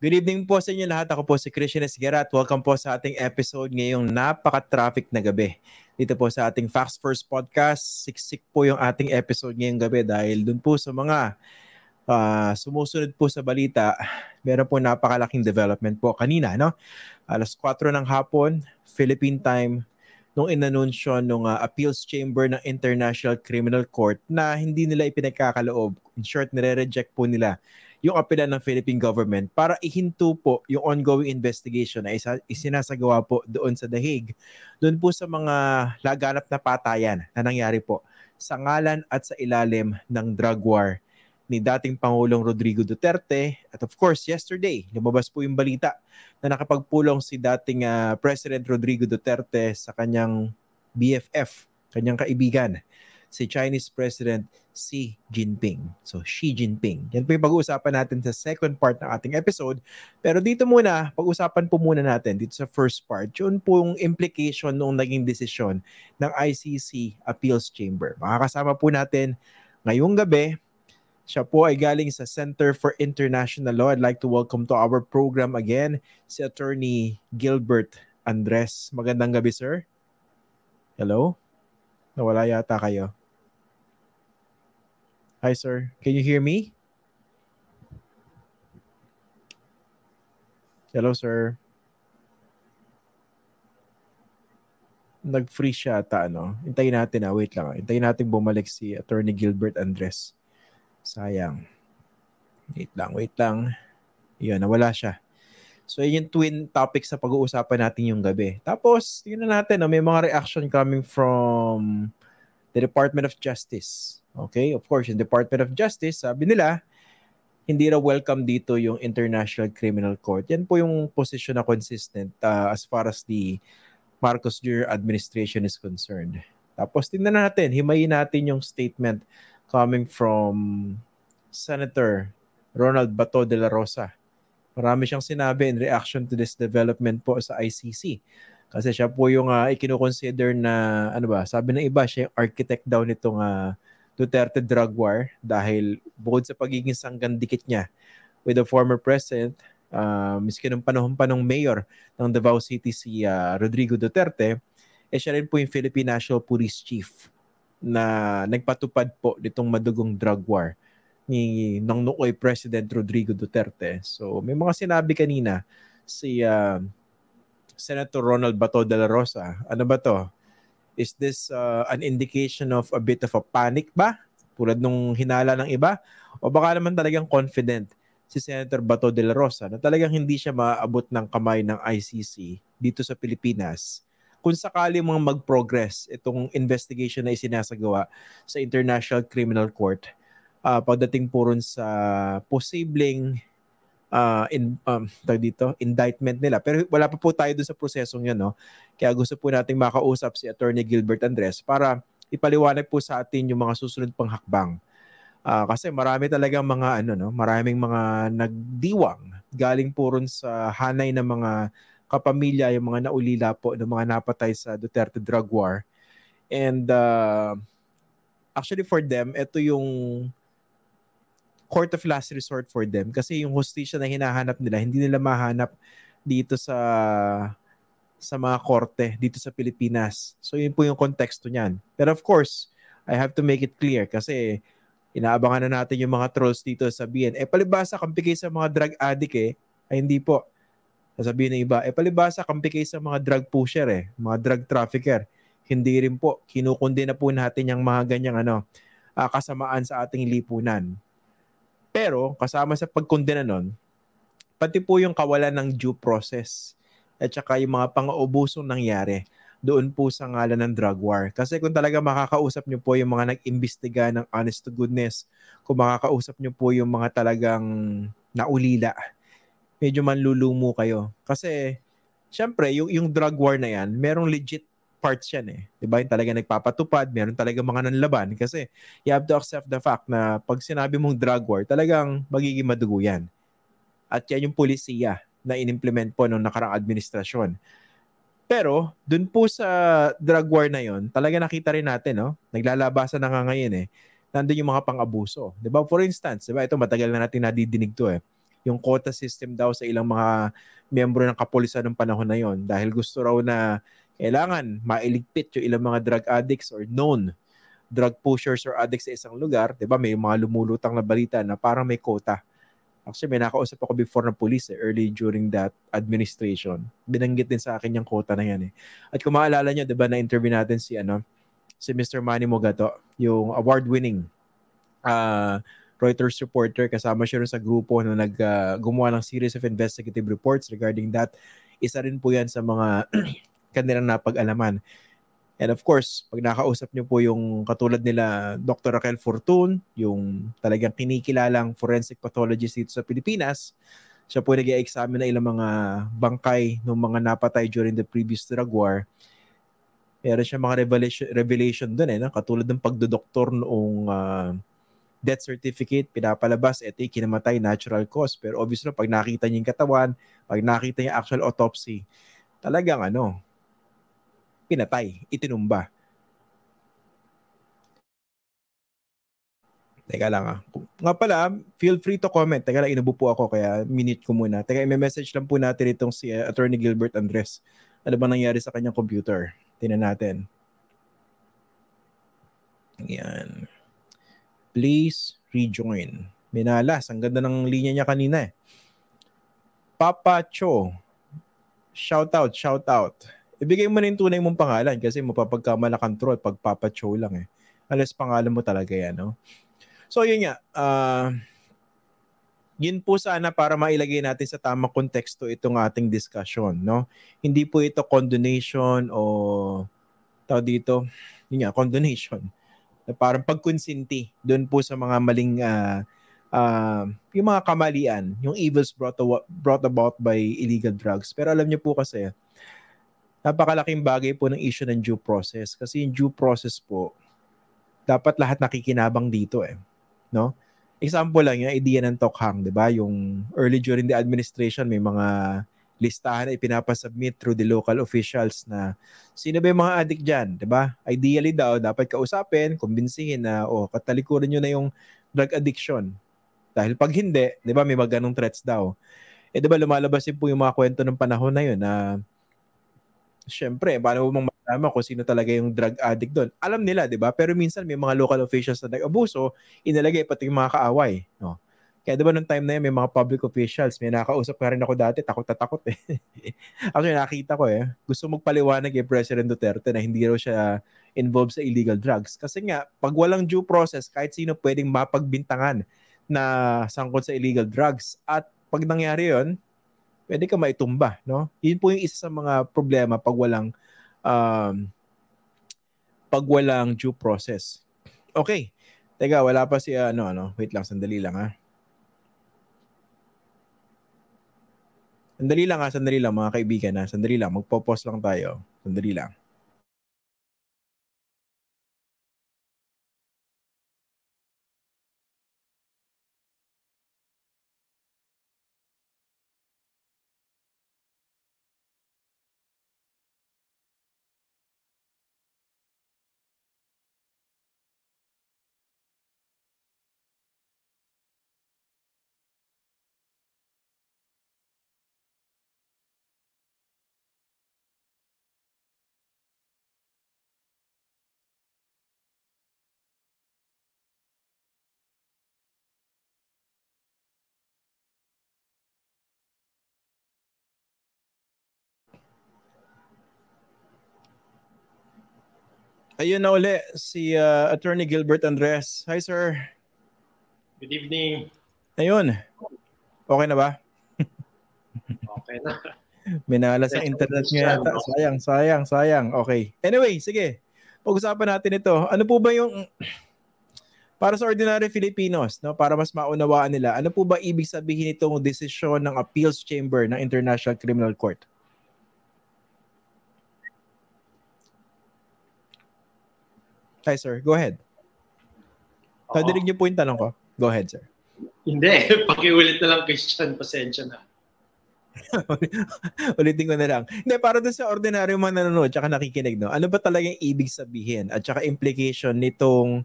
Good evening po sa inyo lahat. Ako po si Christian Esguera at welcome po sa ating episode ngayong napaka-traffic na gabi. Dito po sa ating Facts First Podcast, siksik po yung ating episode ngayong gabi dahil dun po sa mga uh, sumusunod po sa balita, meron po napakalaking development po kanina. No? Alas 4 ng hapon, Philippine time, nung inanunsyo ng uh, appeals chamber ng International Criminal Court na hindi nila ipinagkakaloob. In short, nire-reject po nila yung apela ng Philippine government para ihinto po yung ongoing investigation na isa, isinasagawa po doon sa The. Doon po sa mga laganap na patayan na nangyari po sa ngalan at sa ilalim ng drug war ni dating Pangulong Rodrigo Duterte. At of course, yesterday, lumabas po yung balita na nakapagpulong si dating uh, President Rodrigo Duterte sa kanyang BFF, kanyang kaibigan si Chinese President Xi Jinping. So, Xi Jinping. Yan po yung pag-uusapan natin sa second part ng ating episode. Pero dito muna, pag-usapan po muna natin dito sa first part, yun po yung implication ng naging desisyon ng ICC Appeals Chamber. Makakasama po natin ngayong gabi siya po ay galing sa Center for International Law. I'd like to welcome to our program again si Attorney Gilbert Andres. Magandang gabi, sir. Hello? Nawala yata kayo. Hi, sir. Can you hear me? Hello, sir. Nag-freeze siya ata, ano? Hintayin natin, ah. Wait lang. Ah. Hintayin natin bumalik si Attorney Gilbert Andres. Sayang. Wait lang, wait lang. Yun, nawala siya. So, yun yung twin topic sa pag-uusapan natin yung gabi. Tapos, tingnan natin, no, may mga reaction coming from the Department of Justice. Okay? Of course, yung Department of Justice, sabi nila, hindi na welcome dito yung International Criminal Court. Yan po yung position na consistent uh, as far as the Marcos Jr. administration is concerned. Tapos tingnan natin, himayin natin yung statement coming from Senator Ronald Bato de la Rosa. Marami siyang sinabi in reaction to this development po sa ICC. Kasi siya po yung uh, ikinukonsider na, ano ba, sabi ng iba, siya yung architect daw nitong uh, Duterte drug war dahil bukod sa pagiging sanggandikit niya with the former president, uh, miski nung panahon pa ng mayor ng Davao City si uh, Rodrigo Duterte, eh siya rin po yung Philippine National Police Chief na nagpatupad po nitong madugong drug war ni ng nooy President Rodrigo Duterte. So may mga sinabi kanina si uh, Senator Ronald Bato de la Rosa. Ano ba to? Is this uh, an indication of a bit of a panic ba? Tulad nung hinala ng iba? O baka naman talagang confident si Senator Bato de la Rosa na talagang hindi siya maabot ng kamay ng ICC dito sa Pilipinas kung sakali mga mag-progress itong investigation na isinasagawa sa International Criminal Court uh, pagdating po rin sa posibleng uh, in um, dito, indictment nila. Pero wala pa po tayo dun sa prosesong 'yan, no. Kaya gusto po nating makausap si Attorney Gilbert Andres para ipaliwanag po sa atin yung mga susunod pang hakbang. Uh, kasi marami talagang mga ano no, maraming mga nagdiwang galing po ron sa hanay ng mga kapamilya, yung mga naulila po ng mga napatay sa Duterte drug war. And uh, actually for them, ito yung court of last resort for them kasi yung hostisya na hinahanap nila hindi nila mahanap dito sa sa mga korte dito sa Pilipinas. So yun po yung konteksto niyan. Pero of course, I have to make it clear kasi inaabangan na natin yung mga trolls dito sabihin, eh palibasa kampi kayo sa mga drug addict eh. Ay hindi po. Sasabihin ng iba, eh palibasa kampi kayo sa mga drug pusher eh, mga drug trafficker. Hindi rin po. Kinukundi na po natin yung mga ganyang ano, uh, kasamaan sa ating lipunan. Pero kasama sa pagkondena nun, pati po yung kawalan ng due process at saka yung mga pang-ubusong nangyari doon po sa ngalan ng drug war. Kasi kung talaga makakausap nyo po yung mga nag-imbestiga ng honest to goodness, kung makakausap nyo po yung mga talagang naulila, medyo manlulumo kayo. Kasi, syempre, yung, yung drug war na yan, merong legit parts yan eh. Di ba? Yung talaga nagpapatupad, meron talaga mga nanlaban. Kasi you have to accept the fact na pag sinabi mong drug war, talagang magiging madugo yan. At yan yung polisiya na inimplement po ng nakarang administrasyon. Pero, dun po sa drug war na yon, talaga nakita rin natin, no? Naglalabasan na nga ngayon eh. Nandun yung mga pang-abuso. Di ba? For instance, di ba? Ito matagal na natin nadidinig to eh. yung quota system daw sa ilang mga miyembro ng kapulisan ng panahon na yon dahil gusto raw na kailangan mailigpit yung ilang mga drug addicts or known drug pushers or addicts sa isang lugar, 'di ba? May mga lumulutang na balita na parang may quota. Actually, may nakausap ako before ng police eh, early during that administration. Binanggit din sa akin yung quota na yan eh. At kung maalala nyo, 'di ba, na-interview natin si ano, si Mr. Manny Mogato, yung award-winning uh, Reuters reporter. Kasama siya rin sa grupo na nag, uh, ng series of investigative reports regarding that. Isa rin po yan sa mga kanilang napag-alaman. And of course, pag nakausap niyo po yung katulad nila Dr. Raquel Fortun, yung talagang kinikilalang forensic pathologist dito sa Pilipinas, siya po nag-examine na ilang mga bangkay ng mga napatay during the previous drug war. Meron siya mga revelation, revelation doon eh, no? katulad ng pagdodoktor noong uh, death certificate, pinapalabas, eto yung kinamatay, natural cause. Pero obviously, pag nakita niya yung katawan, pag nakita niya actual autopsy, talagang ano, pinatay, itinumba. Teka lang ah. Nga pala, feel free to comment. Teka lang, inubo po ako kaya minute ko muna. Teka, i-message lang po natin itong si uh, Attorney Gilbert Andres. Ano ba nangyari sa kanyang computer? Tingnan natin. Yan. Please rejoin. Minalas. Ang ganda ng linya niya kanina eh. Papa Cho. Shout out, shout out ibigay mo na yung tunay mong pangalan kasi mapapagkamala control pag papachow lang eh. Unless pangalan mo talaga yan, no? So, yun nga. Uh, yun po sana para mailagay natin sa tamang konteksto itong ating discussion, no? Hindi po ito condonation o tao dito, yun nga, condonation. Na parang pagkonsinti doon po sa mga maling uh, uh, yung mga kamalian, yung evils brought, brought about by illegal drugs. Pero alam niyo po kasi, napakalaking bagay po ng issue ng due process. Kasi yung due process po dapat lahat nakikinabang dito eh no? Example lang yung idea ng Tokhang 'di ba? Yung early during the administration may mga listahan na ipinapasubmit through the local officials na sino ba yung mga addict diyan 'di ba? Ideally daw dapat kausapin kumbinsihin na oh katalikuran niyo na yung drug addiction. Dahil pag hindi 'di ba may mga ganong threats daw. Eh 'di ba lumalabas din po yung mga kwento ng panahon na yun na syempre, paano mo malaman kung sino talaga yung drug addict doon? Alam nila, di ba? Pero minsan may mga local officials na nag-abuso, inalagay pati yung mga kaaway. No? Kaya di ba nung time na yun, may mga public officials, may nakausap ka rin ako dati, takot na takot eh. Actually, nakita ko eh. Gusto magpaliwanag kay President Duterte na hindi raw siya involved sa illegal drugs. Kasi nga, pag walang due process, kahit sino pwedeng mapagbintangan na sangkot sa illegal drugs. At pag nangyari yon pwede ka maitumba, no? Yun po yung isa sa mga problema pag walang um, pag walang due process. Okay. Teka, wala pa si ano ano. Wait lang, sandali lang ha. Sandali lang ha, sandali lang mga kaibigan ha. Sandali lang, magpo-pause lang tayo. Sandali lang. Ayun na uli, si uh, Attorney Gilbert Andres. Hi, sir. Good evening. Ayun. Okay na ba? okay na. Minala sa internet niya yata. Sayang, sayang, sayang. Okay. Anyway, sige. Pag-usapan natin ito. Ano po ba yung para sa ordinary Filipinos, no, para mas maunawaan nila, ano po ba ibig sabihin itong desisyon ng Appeals Chamber ng International Criminal Court? Hi, sir. Go ahead. Kadirig niyo po yung tanong ko. Go ahead, sir. Hindi. Pakiulit na lang, Christian. Pasensya na. Ulitin ko na lang. Hindi, para doon sa ordinaryo mga nanonood tsaka nakikinig, no? ano ba talagang ibig sabihin at tsaka implication nitong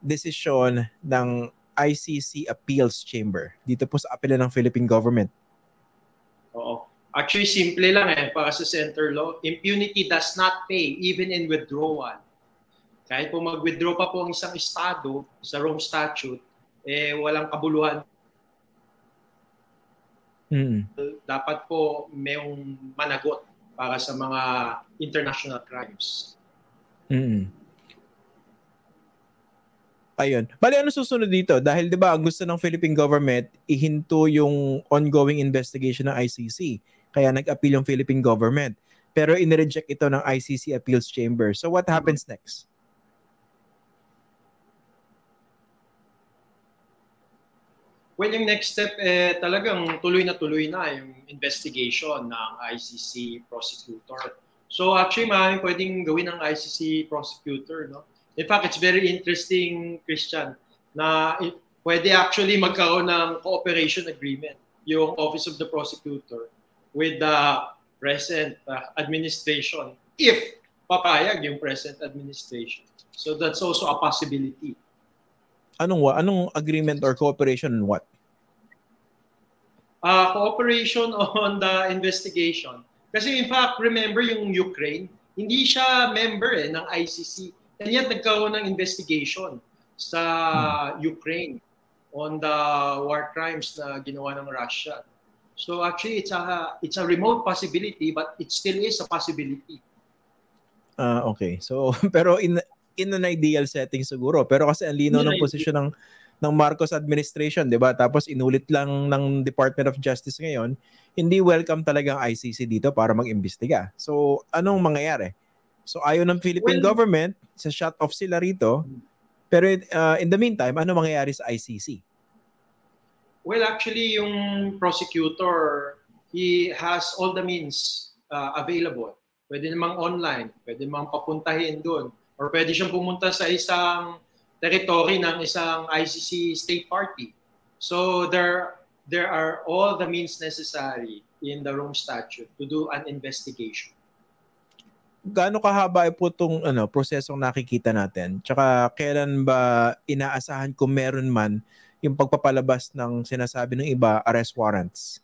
desisyon ng ICC Appeals Chamber dito po sa apela ng Philippine government? Oo. Actually, simple lang eh, para sa center law. Impunity does not pay even in withdrawal. Kahit po mag-withdraw pa po ang isang estado sa Rome Statute, eh walang kabuluhan. Mm. Dapat po mayong managot para sa mga international crimes. Mm. Ayun. Bali, ano susunod dito? Dahil 'di ba, ang gusto ng Philippine government ihinto yung ongoing investigation ng ICC. Kaya nag-appeal yung Philippine government. Pero inireject ito ng ICC Appeals Chamber. So what happens next? Well, yung next step, eh, talagang tuloy na tuloy na yung investigation ng ICC prosecutor. So actually, maraming pwedeng gawin ng ICC prosecutor. No? In fact, it's very interesting, Christian, na pwede actually magkaroon ng cooperation agreement yung Office of the Prosecutor with the present uh, administration if papayag yung present administration. So that's also a possibility. Anong? Anong agreement or cooperation on what? Uh, cooperation on the investigation. Kasi in fact, remember yung Ukraine, hindi siya member eh, ng ICC. And yet nagkaroon ng investigation sa hmm. Ukraine on the war crimes na ginawa ng Russia. So actually, it's a it's a remote possibility, but it still is a possibility. Ah, uh, okay. So pero in in an ideal setting siguro. Pero kasi ang lino ng posisyon ng ng Marcos administration, 'di ba? Tapos inulit lang ng Department of Justice ngayon, hindi welcome talaga ang ICC dito para mag-imbestiga. So, anong mangyayari? So, ayon ng Philippine well, government, sa shut off sila rito. Pero uh, in the meantime, ano mangyayari sa ICC? Well, actually, yung prosecutor, he has all the means uh, available. Pwede namang online, pwede namang papuntahin doon or pwede siyang pumunta sa isang territory ng isang ICC state party. So there there are all the means necessary in the Rome Statute to do an investigation. Gaano kahaba po itong ano, prosesong nakikita natin? Tsaka kailan ba inaasahan kung meron man yung pagpapalabas ng sinasabi ng iba arrest warrants?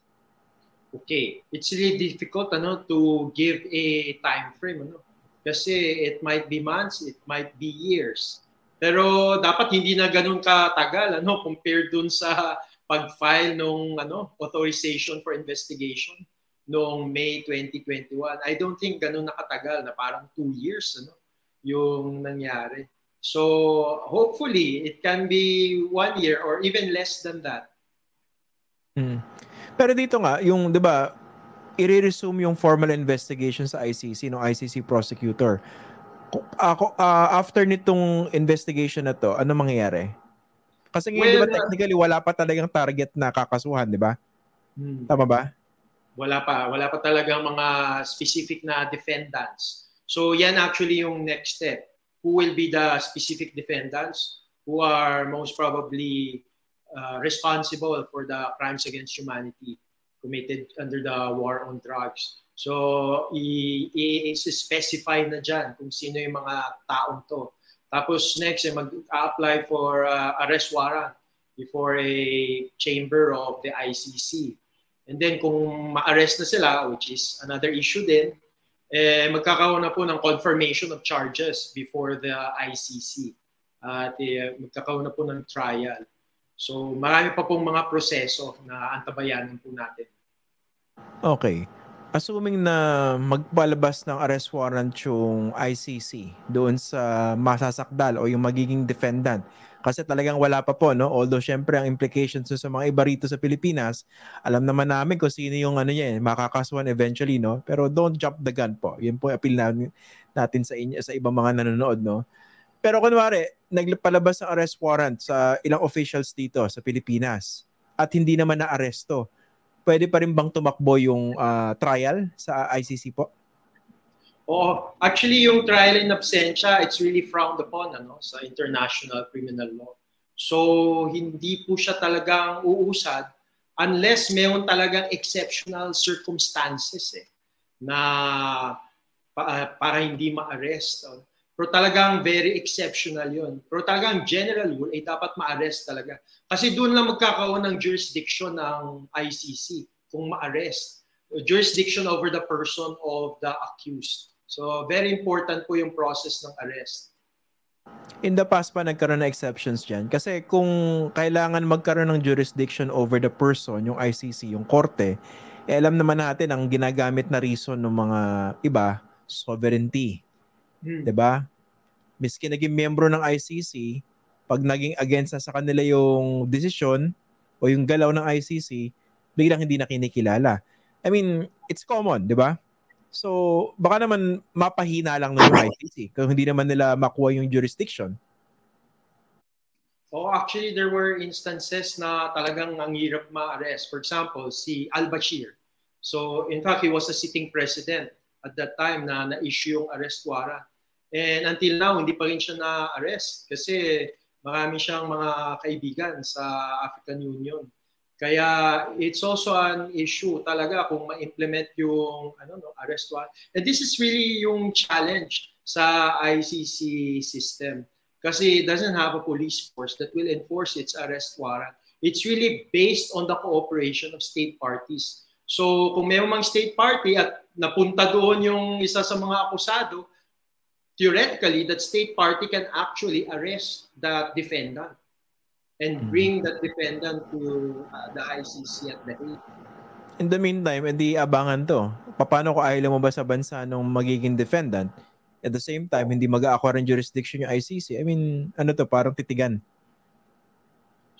Okay, it's really difficult ano to give a time frame ano kasi it might be months, it might be years. Pero dapat hindi na ganun katagal ano compared dun sa pag-file nung ano authorization for investigation noong May 2021. I don't think ganun nakatagal na parang two years ano yung nangyari. So hopefully it can be one year or even less than that. Hmm. Pero dito nga, yung 'di ba, i-resume yung formal investigation sa ICC no ICC prosecutor. Ako uh, after nitong investigation na to, ano mangyayari? Kasi ngayon, well, di ba, technically, wala pa talagang target na kakasuhan, di ba? Hmm. Tama ba? Wala pa. Wala pa talagang mga specific na defendants. So, yan actually yung next step. Who will be the specific defendants who are most probably uh, responsible for the crimes against humanity? Committed under the war on drugs. So, i-specify na dyan kung sino yung mga taong to. Tapos next, eh, mag-apply for uh, arrest warrant before a chamber of the ICC. And then kung ma-arrest na sila, which is another issue din, eh, magkakaroon na po ng confirmation of charges before the ICC. At eh, magkakaroon na po ng trial. So marami pa pong mga proseso na antabayanan po natin. Okay. Assuming na magpalabas ng arrest warrant yung ICC doon sa masasakdal o yung magiging defendant. Kasi talagang wala pa po, no? Although syempre ang implications sa mga iba rito sa Pilipinas, alam naman namin kung sino yung ano niya, eh, makakasuhan eventually, no? Pero don't jump the gun po. Yun po appeal natin, natin sa, inyo, sa ibang mga nanonood, no? Pero kunwari, nagpalabas ng arrest warrant sa ilang officials dito sa Pilipinas at hindi naman na-aresto pwede pa rin bang tumakbo yung uh, trial sa ICC po? Oh, actually yung trial in absentia, it's really frowned upon ano, sa international criminal law. So hindi po siya talagang uusad unless mayroon talagang exceptional circumstances eh, na pa, para hindi ma-arrest. Pero talagang very exceptional yun. Pero talagang general rule, ay eh, dapat ma-arrest talaga. Kasi doon lang magkakaroon ng jurisdiction ng ICC kung ma-arrest. Jurisdiction over the person of the accused. So very important po yung process ng arrest. In the past pa nagkaroon na exceptions dyan. Kasi kung kailangan magkaroon ng jurisdiction over the person, yung ICC, yung korte, eh, alam naman natin ang ginagamit na reason ng mga iba, sovereignty. Hmm. 'Di ba? Miski naging miyembro ng ICC, pag naging against sa kanila yung decision o yung galaw ng ICC, biglang hindi na kinikilala. I mean, it's common, 'di ba? So, baka naman mapahina lang ng ICC kung hindi naman nila makuha yung jurisdiction. Oh, actually, there were instances na talagang ang hirap ma-arrest. For example, si al-Bashir. So, in fact, he was a sitting president at that time na na-issue yung arrest warrant. And until now, hindi pa rin siya na-arrest kasi marami siyang mga kaibigan sa African Union. Kaya it's also an issue talaga kung ma-implement yung ano no arrest warrant. And this is really yung challenge sa ICC system kasi it doesn't have a police force that will enforce its arrest warrant. It's really based on the cooperation of state parties. So kung may mga state party at napunta doon yung isa sa mga akusado, theoretically that state party can actually arrest that defendant and hmm. bring that defendant to uh, the ICC at the Hague. In the meantime, hindi abangan to. Paano ko ayaw mo ba sa bansa nung magiging defendant? At the same time, hindi mag-acquire ng jurisdiction yung ICC. I mean, ano to, parang titigan.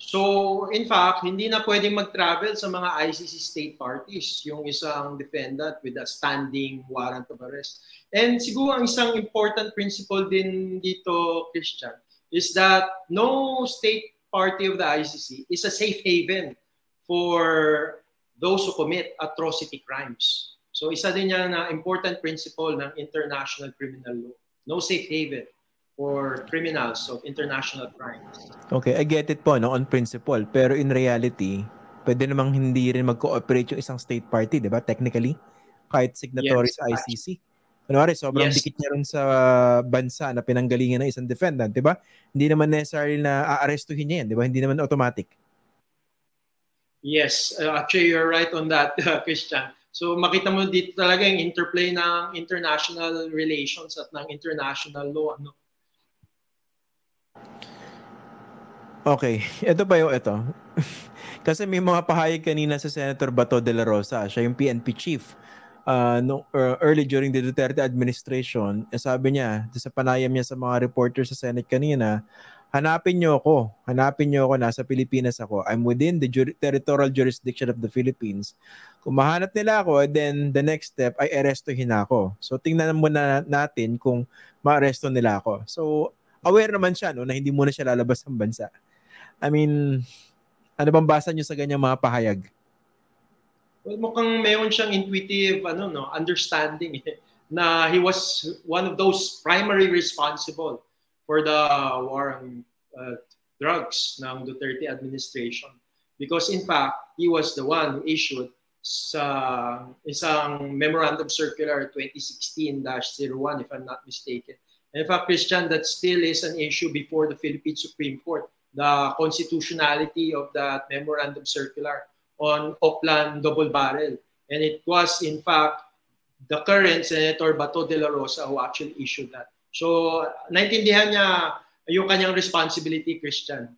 So, in fact, hindi na pwedeng mag-travel sa mga ICC state parties yung isang defendant with a standing warrant of arrest. And siguro ang isang important principle din dito, Christian, is that no state party of the ICC is a safe haven for those who commit atrocity crimes. So isa din yan na important principle ng international criminal law. No safe haven for criminals of international crimes. Okay, I get it po no on principle, pero in reality, pwede namang hindi rin mag-cooperate yung isang state party, 'di ba? Technically, kahit signatory yes, sa ICC. Kunwari, sobrang yes. dikit niya rin sa bansa na pinanggalingan ng isang defendant, di ba? Hindi naman necessarily na aarestuhin niya yan, di ba? Hindi naman automatic. Yes, uh, actually you're right on that, uh, Christian. So makita mo dito talaga yung interplay ng international relations at ng international law. Ano? Okay, ito pa yung ito. Kasi may mga pahayag kanina sa Senator Bato de la Rosa, siya yung PNP chief uh, no, uh, early during the Duterte administration, eh, sabi niya, sa panayam niya sa mga reporters sa Senate kanina, hanapin niyo ako, hanapin niyo ako, nasa Pilipinas ako. I'm within the jur- territorial jurisdiction of the Philippines. Kung mahanap nila ako, then the next step ay arestuhin ako. So tingnan muna natin kung maaresto nila ako. So aware naman siya no, na hindi muna siya lalabas ng bansa. I mean, ano bang basa niyo sa ganyang mga pahayag? well, mukhang meron siyang intuitive ano no understanding eh, na he was one of those primary responsible for the war on uh, drugs ng Duterte administration because in fact he was the one who issued sa isang memorandum circular 2016-01 if I'm not mistaken. In fact, Christian, that still is an issue before the Philippine Supreme Court, the constitutionality of that memorandum circular on Oplan double barrel. And it was, in fact, the current Senator Bato de la Rosa who actually issued that. So, naintindihan niya yung kanyang responsibility, Christian.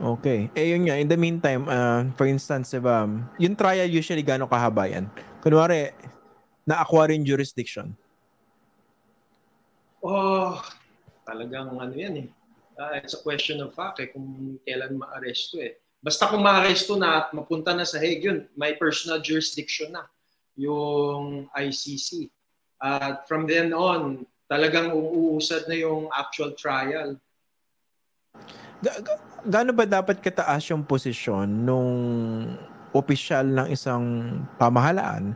Okay. Eh yun nga, in the meantime, uh, for instance, diba, yung trial usually gano'ng kahaba yan? Kunwari, na-acquire yung jurisdiction. Oh, talagang ano yan eh. Uh, it's a question of fact eh, kung kailan ma-aresto eh. Basta kung maaresto na at mapunta na sa Hague yun, may personal jurisdiction na yung ICC. At from then on, talagang uuusad na yung actual trial. Ga- ga- gaano ba dapat kataas yung posisyon nung opisyal ng isang pamahalaan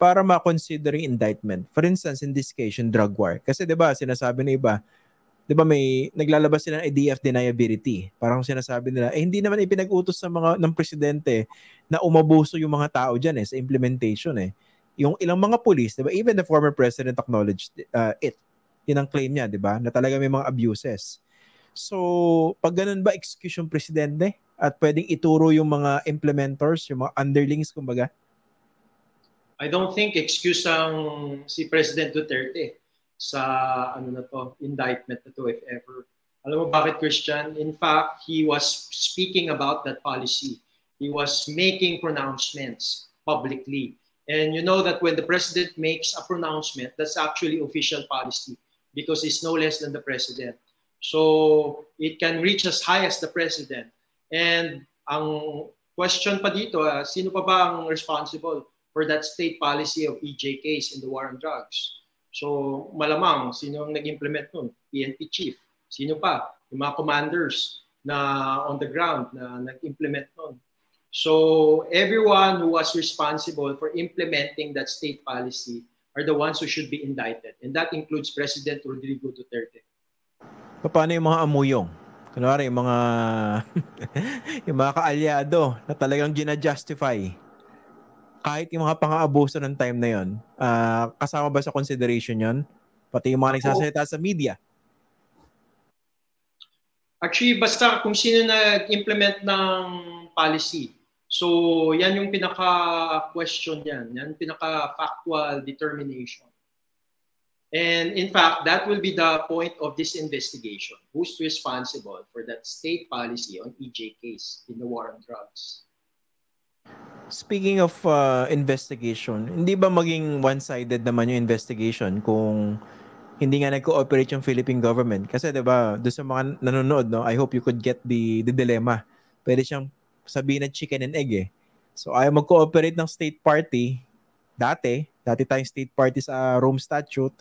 para ma-consider yung indictment? For instance, in this case, yung drug war. Kasi 'di ba sinasabi ng iba, 'di ba may naglalabas sila ng IDF deniability. Parang sinasabi nila, eh hindi naman ipinag-utos sa mga ng presidente na umabuso yung mga tao diyan eh sa implementation eh. yung ilang mga police, di ba? Even the former president acknowledged uh, it. Yun ang claim niya, di ba? Na talaga may mga abuses. So, pag ganun ba, excuse yung presidente? At pwedeng ituro yung mga implementers, yung mga underlings, kumbaga? I don't think excuse ang si President Duterte sa ano na to, indictment na to if ever. Alam mo bakit Christian? In fact, he was speaking about that policy. He was making pronouncements publicly. And you know that when the president makes a pronouncement, that's actually official policy because he's no less than the president. So it can reach as high as the president. And ang question pa dito, uh, sino pa ba ang responsible for that state policy of EJ case in the war on drugs. So malamang sino ang nag-implement nun? PNP chief. Sino pa? Yung mga commanders na on the ground na nag-implement nun. So everyone who was responsible for implementing that state policy are the ones who should be indicted. And that includes President Rodrigo Duterte. Paano yung mga amuyong? Kunwari, yung mga, yung mga kaalyado na talagang gina-justify kahit yung mga pang-aabuso ng time na yon, uh, kasama ba sa consideration yon? Pati yung mga nagsasalita sa media? Actually, basta kung sino nag-implement ng policy. So, yan yung pinaka-question yan. Yan pinaka-factual determination. And in fact, that will be the point of this investigation. Who's responsible for that state policy on EJ case in the war on drugs? Speaking of uh, investigation, hindi ba maging one-sided naman yung investigation kung hindi nga nag-cooperate yung Philippine government? Kasi 'di ba, do sa mga nanonood, no, I hope you could get the the dilemma. Pwede siyang sabihin na chicken and egg eh. So ayaw mag-cooperate ng state party dati, dati tayong state party sa Rome Statute.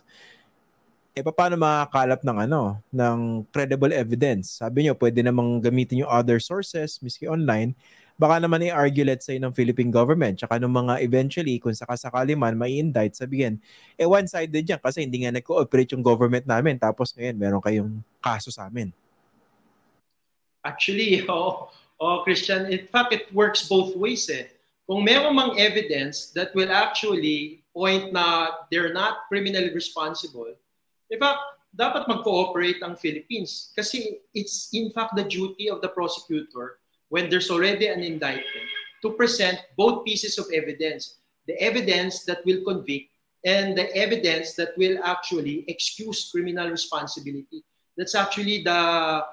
Eh paano makakalap ng ano, ng credible evidence? Sabi niyo, pwede namang gamitin yung other sources, miski online baka naman i-argue let's say ng Philippine government tsaka ng mga eventually kung sakasakali man may indict sabihin eh one-sided yan kasi hindi nga nag-cooperate yung government namin tapos ngayon meron kayong kaso sa amin. Actually, oh, oh Christian, in fact it works both ways eh. Kung meron mang evidence that will actually point na they're not criminally responsible, in fact, dapat mag-cooperate ang Philippines kasi it's in fact the duty of the prosecutor when there's already an indictment to present both pieces of evidence the evidence that will convict and the evidence that will actually excuse criminal responsibility. That's actually the,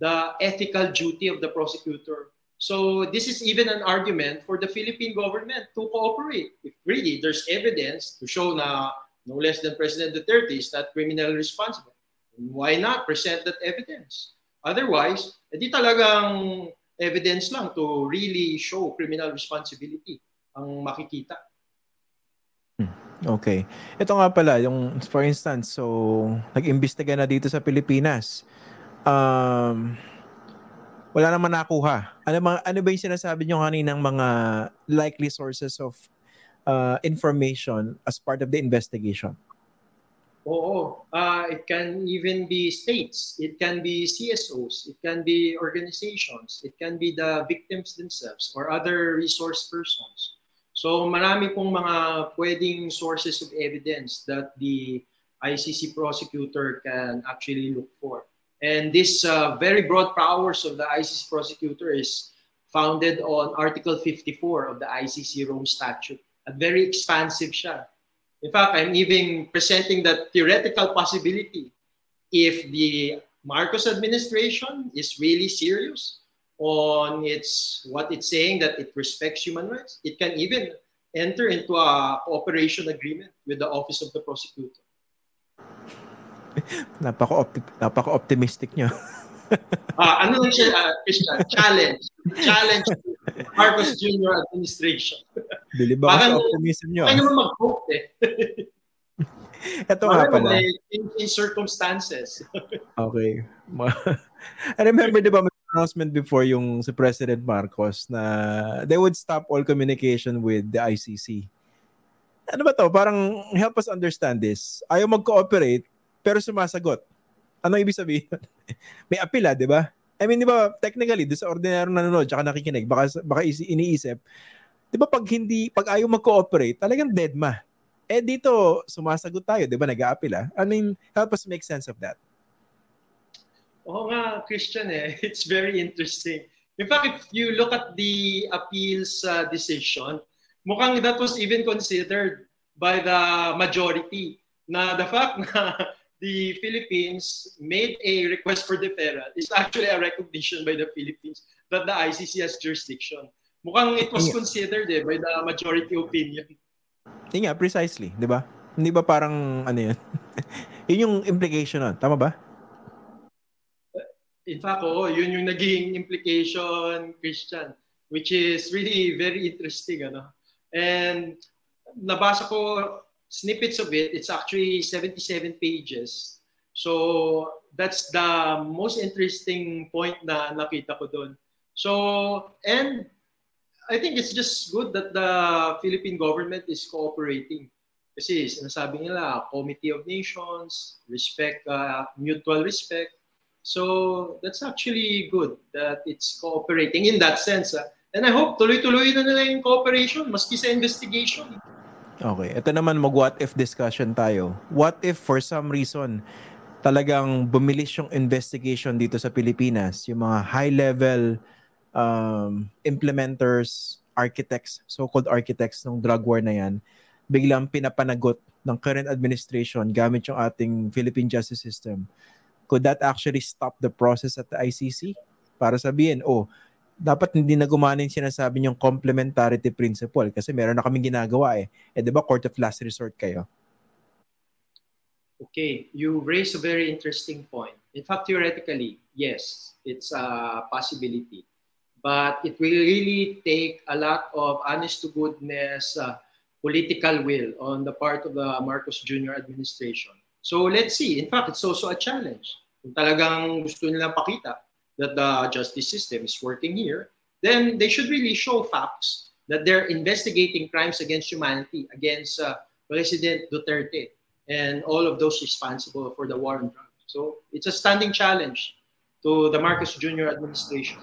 the ethical duty of the prosecutor. So this is even an argument for the Philippine government to cooperate. If really there's evidence to show na no less than President Duterte is not criminally responsible, why not present that evidence? Otherwise, edi talagang evidence lang to really show criminal responsibility ang makikita. Hmm, okay. Ito nga pala, yung for instance, so nag-imbestiga na dito sa Pilipinas. Um, wala naman nakuha. Ano, mga, ano ba yung sinasabi nyo kaninang mga likely sources of uh, information as part of the investigation? Oo. Uh, it can even be states. It can be CSOs. It can be organizations. It can be the victims themselves or other resource persons. So marami pong mga pwedeng sources of evidence that the ICC prosecutor can actually look for. And this uh, very broad powers of the ICC prosecutor is founded on Article 54 of the ICC Rome Statute. At very expansive siya. In fact, I'm even presenting that theoretical possibility. If the Marcos administration is really serious on its what it's saying that it respects human rights, it can even enter into a cooperation agreement with the office of the prosecutor. napaka napaka-optimistic niya. ah, ano lang siya, uh, challenge. Challenge Marcos Jr. administration. Bili ba Parang, sa optimism nyo? Kaya naman mag-hope eh. Ito nga pala. In, in circumstances. okay. I remember, di ba, may announcement before yung si President Marcos na they would stop all communication with the ICC. Ano ba to? Parang help us understand this. Ayaw mag-cooperate, pero sumasagot. Ano ibig sabihin? may apila, di ba? I mean, di ba, technically, doon sa ordinaryong nanonood, tsaka nakikinig, baka, baka iniisip, di ba pag hindi, pag ayaw mag-cooperate, talagang dead ma. Eh dito, sumasagot tayo, di ba? Nag-a-appeal ah. I mean, help us make sense of that. Oo nga, Christian eh. It's very interesting. In fact, if you look at the appeals uh, decision, mukhang that was even considered by the majority na the fact na the Philippines made a request for deferral is actually a recognition by the Philippines that the ICC has jurisdiction. Mukhang it was considered eh, by the majority opinion. Nga, precisely. Di ba? Hindi ba parang ano yun? yun yung implication nun. Tama ba? In fact, oo, yun yung naging implication, Christian, which is really very interesting. Ano? And nabasa ko snippets of it. It's actually 77 pages. So that's the most interesting point na nakita ko doon. So, and I think it's just good that the Philippine government is cooperating. Kasi sinasabi nila, Committee of Nations, respect, uh, mutual respect. So that's actually good that it's cooperating in that sense. Ah. And I hope tuloy-tuloy na nila yung cooperation maski sa investigation. Okay, ito naman mag-what if discussion tayo. What if for some reason talagang bumilis yung investigation dito sa Pilipinas, yung mga high-level um, implementers, architects, so-called architects ng drug war na yan, biglang pinapanagot ng current administration gamit yung ating Philippine justice system could that actually stop the process at the ICC? Para sabihin, oh, dapat hindi na gumana yung sinasabi yung complementarity principle kasi meron na kaming ginagawa eh. Eh di ba court of last resort kayo? Okay, you raise a very interesting point. In fact, theoretically, yes, it's a possibility. But it will really take a lot of honest to goodness uh, political will on the part of the Marcos Jr. administration So let's see. In fact, it's also a challenge. Kung talagang gusto nilang pakita that the justice system is working here, then they should really show facts that they're investigating crimes against humanity, against uh, President Duterte and all of those responsible for the war on drugs. So it's a standing challenge to the Marcos Jr. administration.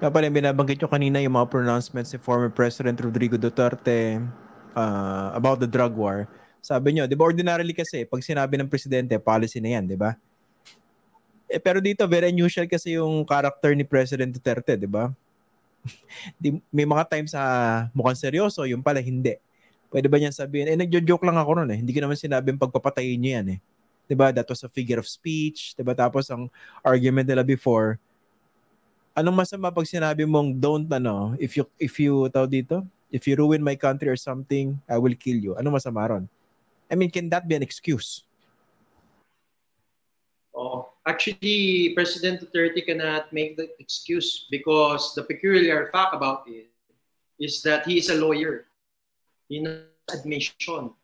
Kaya pala binabanggit nyo kanina yung mga pronouncements ni former President Rodrigo Duterte uh, about the drug war. Sabi nyo, di ba ordinarily kasi, pag sinabi ng presidente, policy na yan, di ba? Eh, pero dito, very unusual kasi yung character ni President Duterte, di ba? may mga times sa mukhang seryoso, yung pala hindi. Pwede ba niyan sabihin, eh, nagjo-joke lang ako noon eh. Hindi ko naman sinabing pagpapatayin niyo yan eh. 'Di ba? That was a figure of speech, 'di ba? Tapos ang argument nila before, anong masama pag sinabi mong don't ano, if you if you tao dito, if you ruin my country or something, I will kill you. Ano masama ron? I mean, can that be an excuse? Oh, actually, President Duterte cannot make the excuse because the peculiar fact about it is that he is a lawyer. In admission,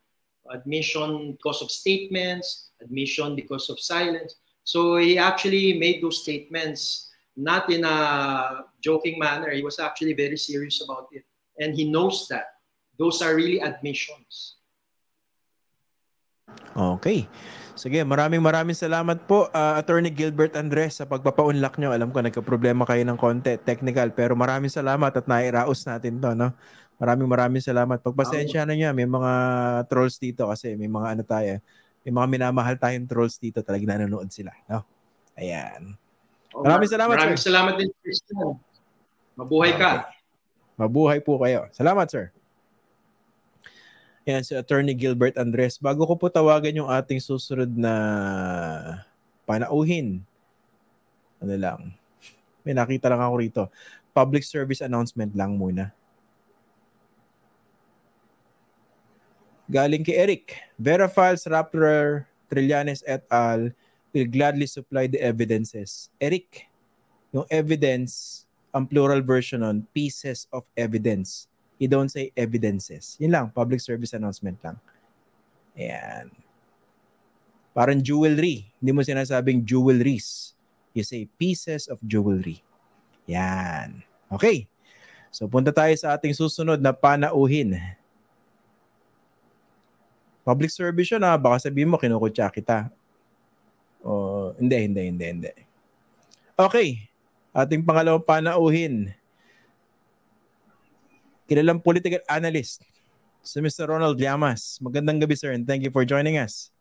admission because of statements, admission because of silence. So he actually made those statements not in a joking manner. He was actually very serious about it, and he knows that those are really admissions. Okay. Sige, maraming maraming salamat po uh, Attorney Gilbert Andres sa pagpapaunlak nyo. Alam ko nagka-problema kayo ng konti, technical, pero maraming salamat at nairaos natin to, no? Maraming maraming salamat. Pagpasensya na niya, may mga trolls dito kasi may mga ano tayo, may mga minamahal tayong trolls dito, talagang nanonood sila, no? Ayan. Maraming salamat, Maraming sir. salamat din, Christian. Mabuhay ka. Mabuhay po kayo. Salamat, sir. Yan si Attorney Gilbert Andres. Bago ko po tawagan yung ating susunod na panauhin. Ano lang. May nakita lang ako rito. Public service announcement lang muna. Galing kay Eric. Verifiles Rappler Trillanes et al. will gladly supply the evidences. Eric, yung evidence, ang plural version on pieces of evidence you don't say evidences. Yun lang, public service announcement lang. Ayan. Parang jewelry. Hindi mo sinasabing jewelries. You say pieces of jewelry. Yan. Okay. So punta tayo sa ating susunod na panauhin. Public service yun ah. Baka sabihin mo, kinukutya kita. O, hindi, hindi, hindi, hindi. Okay. Ating pangalawang panauhin kilalang political analyst si Mr. Ronald Llamas. Magandang gabi, sir, and thank you for joining us.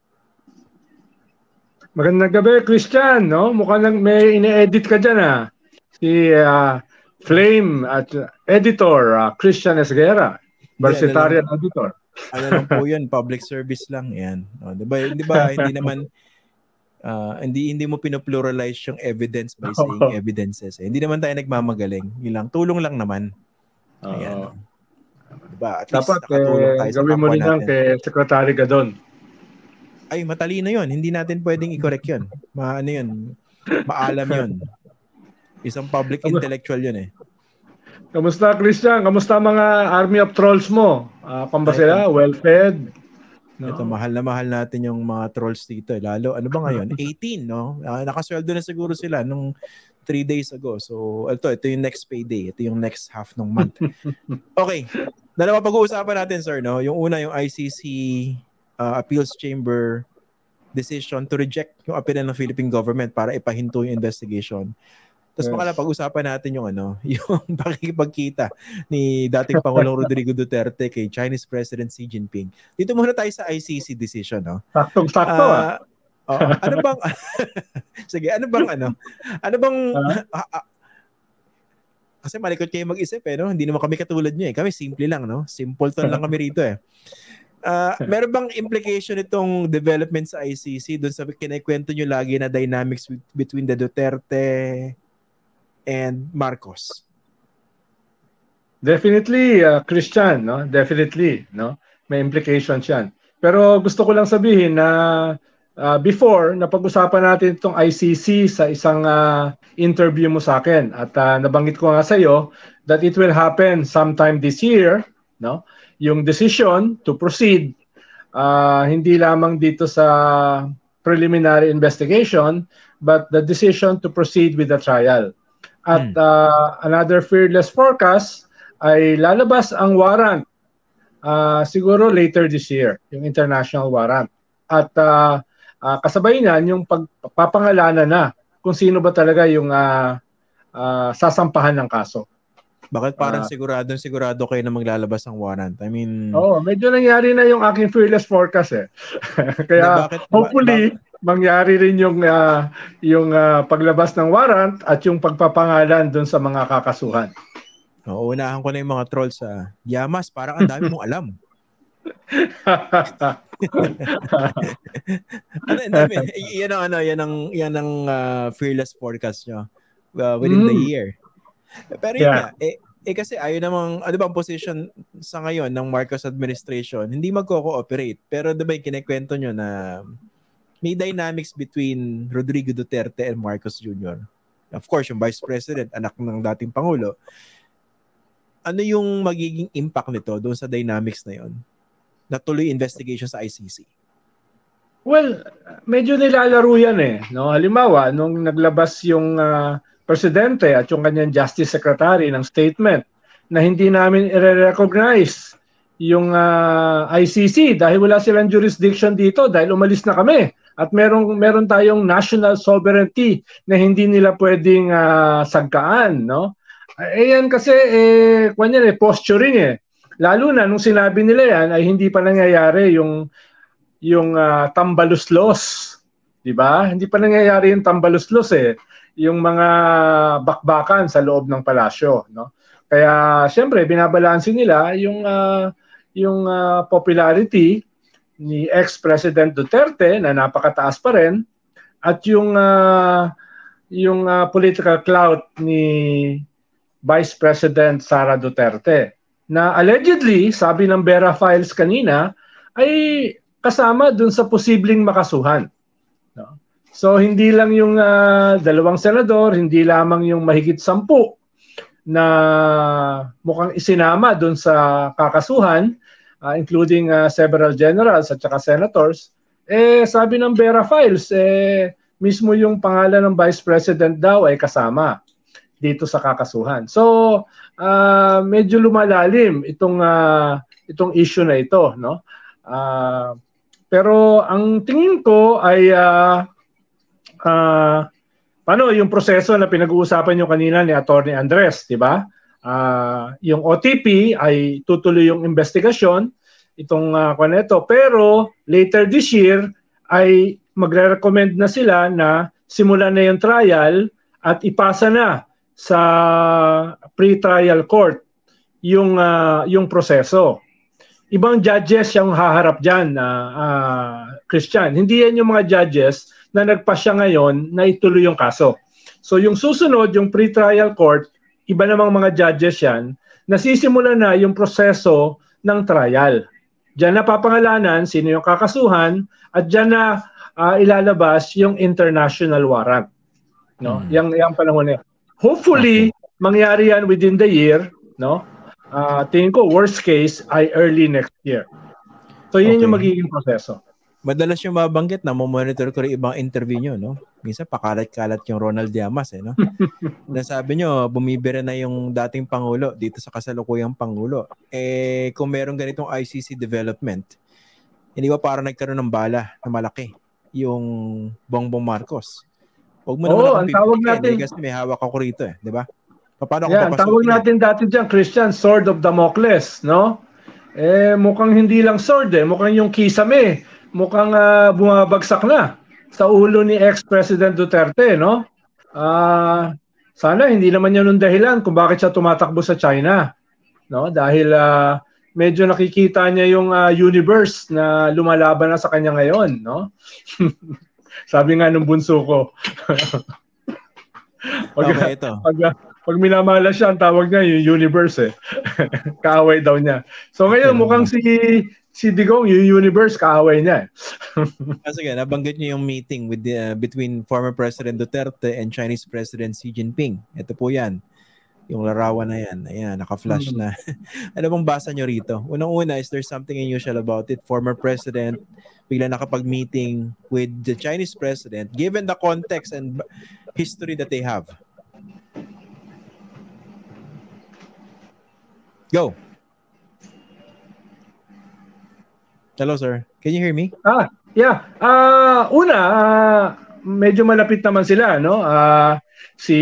Magandang gabi, Christian. No? Mukhang lang may ine-edit ka dyan, ah. Si uh, Flame at editor, uh, Christian Esguera. Versatarian yeah, editor. Ano lang po yun, public service lang. Yan. O, di ba, di ba hindi naman, uh, hindi hindi mo pinopluralize yung evidence by saying evidences. Eh. Hindi naman tayo nagmamagaling. Yun lang. Tulong lang naman. Ayan. Oh. Diba? At Dapat, least nakatulong tayo eh, sa gawin mo rin lang kay Secretary Gadon. Ay, matalino yun. Hindi natin pwedeng i-correct yun. Ma, ano yun? Maalam yun. Isang public intellectual yun eh. Kamusta, Christian? Kamusta mga army of trolls mo? Uh, kung sila? Well-fed? No? Ito, mahal na mahal natin yung mga trolls dito. Eh. Lalo, ano ba ngayon? 18, no? Uh, nakasweldo na siguro sila nung 3 days ago. So, ito, ito yung next payday. Ito yung next half ng month. Okay. Dalawa pag-uusapan natin, sir, no? Yung una, yung ICC uh, Appeals Chamber decision to reject yung appeal ng Philippine government para ipahinto yung investigation. Tapos yes. makala pag-usapan natin yung ano, yung pakikipagkita ni dating Pangulong Rodrigo Duterte kay Chinese President Xi Jinping. Dito muna tayo sa ICC decision, no? Saktong-sakto uh, ah. Oh, ano bang Sige, ano bang ano? Ano bang uh-huh. kasi malikot kayo mag-isip eh, no? Hindi naman kami katulad niyo eh. Kami simple lang, no? Simple ton lang kami rito eh. Uh, meron bang implication itong development sa ICC doon sa kinikwento nyo lagi na dynamics between the Duterte and Marcos? Definitely, uh, Christian, no? Definitely, no? May implications yan. Pero gusto ko lang sabihin na uh, before, napag-usapan natin itong ICC sa isang uh, interview mo sa akin. At uh, nabanggit ko nga sa iyo that it will happen sometime this year. No? Yung decision to proceed, uh, hindi lamang dito sa preliminary investigation, but the decision to proceed with the trial. At hmm. uh, another fearless forecast ay lalabas ang warrant uh, siguro later this year, yung international warrant. At uh, uh, kasabay niyan yung pagpapangalanan na kung sino ba talaga yung uh, uh, sasampahan ng kaso. Bakit parang uh, sigurado sigurado kayo na maglalabas ang warrant? I mean Oo, oh, medyo nangyari na yung aking fearless forecast eh. Kaya bakit, hopefully bakit? mangyari rin yung uh, yung uh, paglabas ng warrant at yung pagpapangalan doon sa mga kakasuhan. Oo, unahan ko na yung mga trolls sa uh, Yamas, parang ang dami mong alam. ano, dami, yan ang ano, yan ang yan ang uh, fearless forecast nyo uh, within mm. the year. Pero yun yeah. nga, eh, eh kasi ayun namang, ano ba ang position sa ngayon ng Marcos administration, hindi magko-cooperate. Pero diba yung kinikwento nyo na may dynamics between Rodrigo Duterte and Marcos Jr. Of course, yung Vice President, anak ng dating Pangulo. Ano yung magiging impact nito doon sa dynamics na yon? Na tuloy investigation sa ICC? Well, medyo nilalaro yan eh. No? Halimbawa, nung naglabas yung uh, presidente at yung kanyang justice secretary ng statement na hindi namin i-recognize yung uh, ah, ICC dahil wala silang jurisdiction dito dahil umalis na kami at meron meron tayong national sovereignty na hindi nila pwedeng uh, sagkaan no eh yan kasi eh kanya eh posturing eh Lalo na nung sinabi nila yan ay hindi pa nangyayari yung yung uh, tambaluslos, 'di ba? Hindi pa nangyayari yung tambaluslos eh, yung mga bakbakan sa loob ng palasyo, no? Kaya siyempre binabalansin nila yung uh, yung uh, popularity ni ex-president Duterte na napakataas pa rin at yung uh, yung uh, political clout ni Vice President Sara Duterte na allegedly, sabi ng Vera Files kanina, ay kasama dun sa posibleng makasuhan. No? So hindi lang yung uh, dalawang senador, hindi lamang yung mahigit sampu na mukhang isinama dun sa kakasuhan, uh, including uh, several generals at saka senators, eh sabi ng Vera Files, eh mismo yung pangalan ng Vice President daw ay kasama dito sa kakasuhan. So, uh, medyo lumalalim itong uh, itong issue na ito, no? Uh, pero ang tingin ko ay uh, uh, paano yung proseso na pinag-uusapan niyo kanina ni Attorney Andres, di ba? Uh, yung OTP ay tutuloy yung investigasyon itong uh, kwaneto. Pero later this year ay magre-recommend na sila na simulan na yung trial at ipasa na sa pre-trial court yung uh, yung proseso. Ibang judges yung haharap diyan na uh, uh, Christian. Hindi yan yung mga judges na nagpasya ngayon na ituloy yung kaso. So yung susunod, yung pre-trial court, iba namang mga judges yan, nasisimula na yung proseso ng trial. Diyan na papangalanan sino yung kakasuhan at diyan na uh, ilalabas yung international warrant. No? Hmm. Yang yang panahon na. Hopefully okay. mangyari yan within the year, no? Uh, tingin ko worst case ay early next year. So yun okay. yung magiging proseso. Madalas yung mabanggit na monitor ko rin ibang interview nyo, no? Minsan pakalat-kalat yung Ronald Diamas, eh, no? Nasabi nyo, bumibira na yung dating Pangulo dito sa kasalukuyang Pangulo. Eh, kung meron ganitong ICC development, hindi ba parang nagkaroon ng bala na malaki yung Bongbong Marcos? Huwag mo naman oh, ang tawag natin. Eh, kasi may hawak ako rito, eh. Di ba? Paano yeah, ang tawag natin dati dyan, Christian, Sword of Damocles, no? Eh, mukhang hindi lang sword, eh. Mukhang yung kisame mukhang uh, bumabagsak na sa ulo ni ex-President Duterte, no? Uh, sana hindi naman yan yung dahilan kung bakit siya tumatakbo sa China, no? Dahil uh, medyo nakikita niya yung uh, universe na lumalaban na sa kanya ngayon, no? Sabi nga nung bunso ko. pag, okay, ito. Pag, pag minamala siya, ang tawag niya yung universe eh. Kaaway daw niya. So ngayon, mukhang si si Digong, yung universe, kaaway niya. ah, sige, nabanggit niyo yung meeting with the, uh, between former President Duterte and Chinese President Xi Jinping. Ito po yan. Yung larawan na yan. Ayan, naka-flash mm-hmm. na. ano bang basa niyo rito? Unang-una, is there something unusual about it? Former President, bigla nakapag-meeting with the Chinese President, given the context and history that they have. Go. Hello, sir. Can you hear me? Ah, yeah. Uh, una, uh, medyo malapit naman sila, no? Uh, si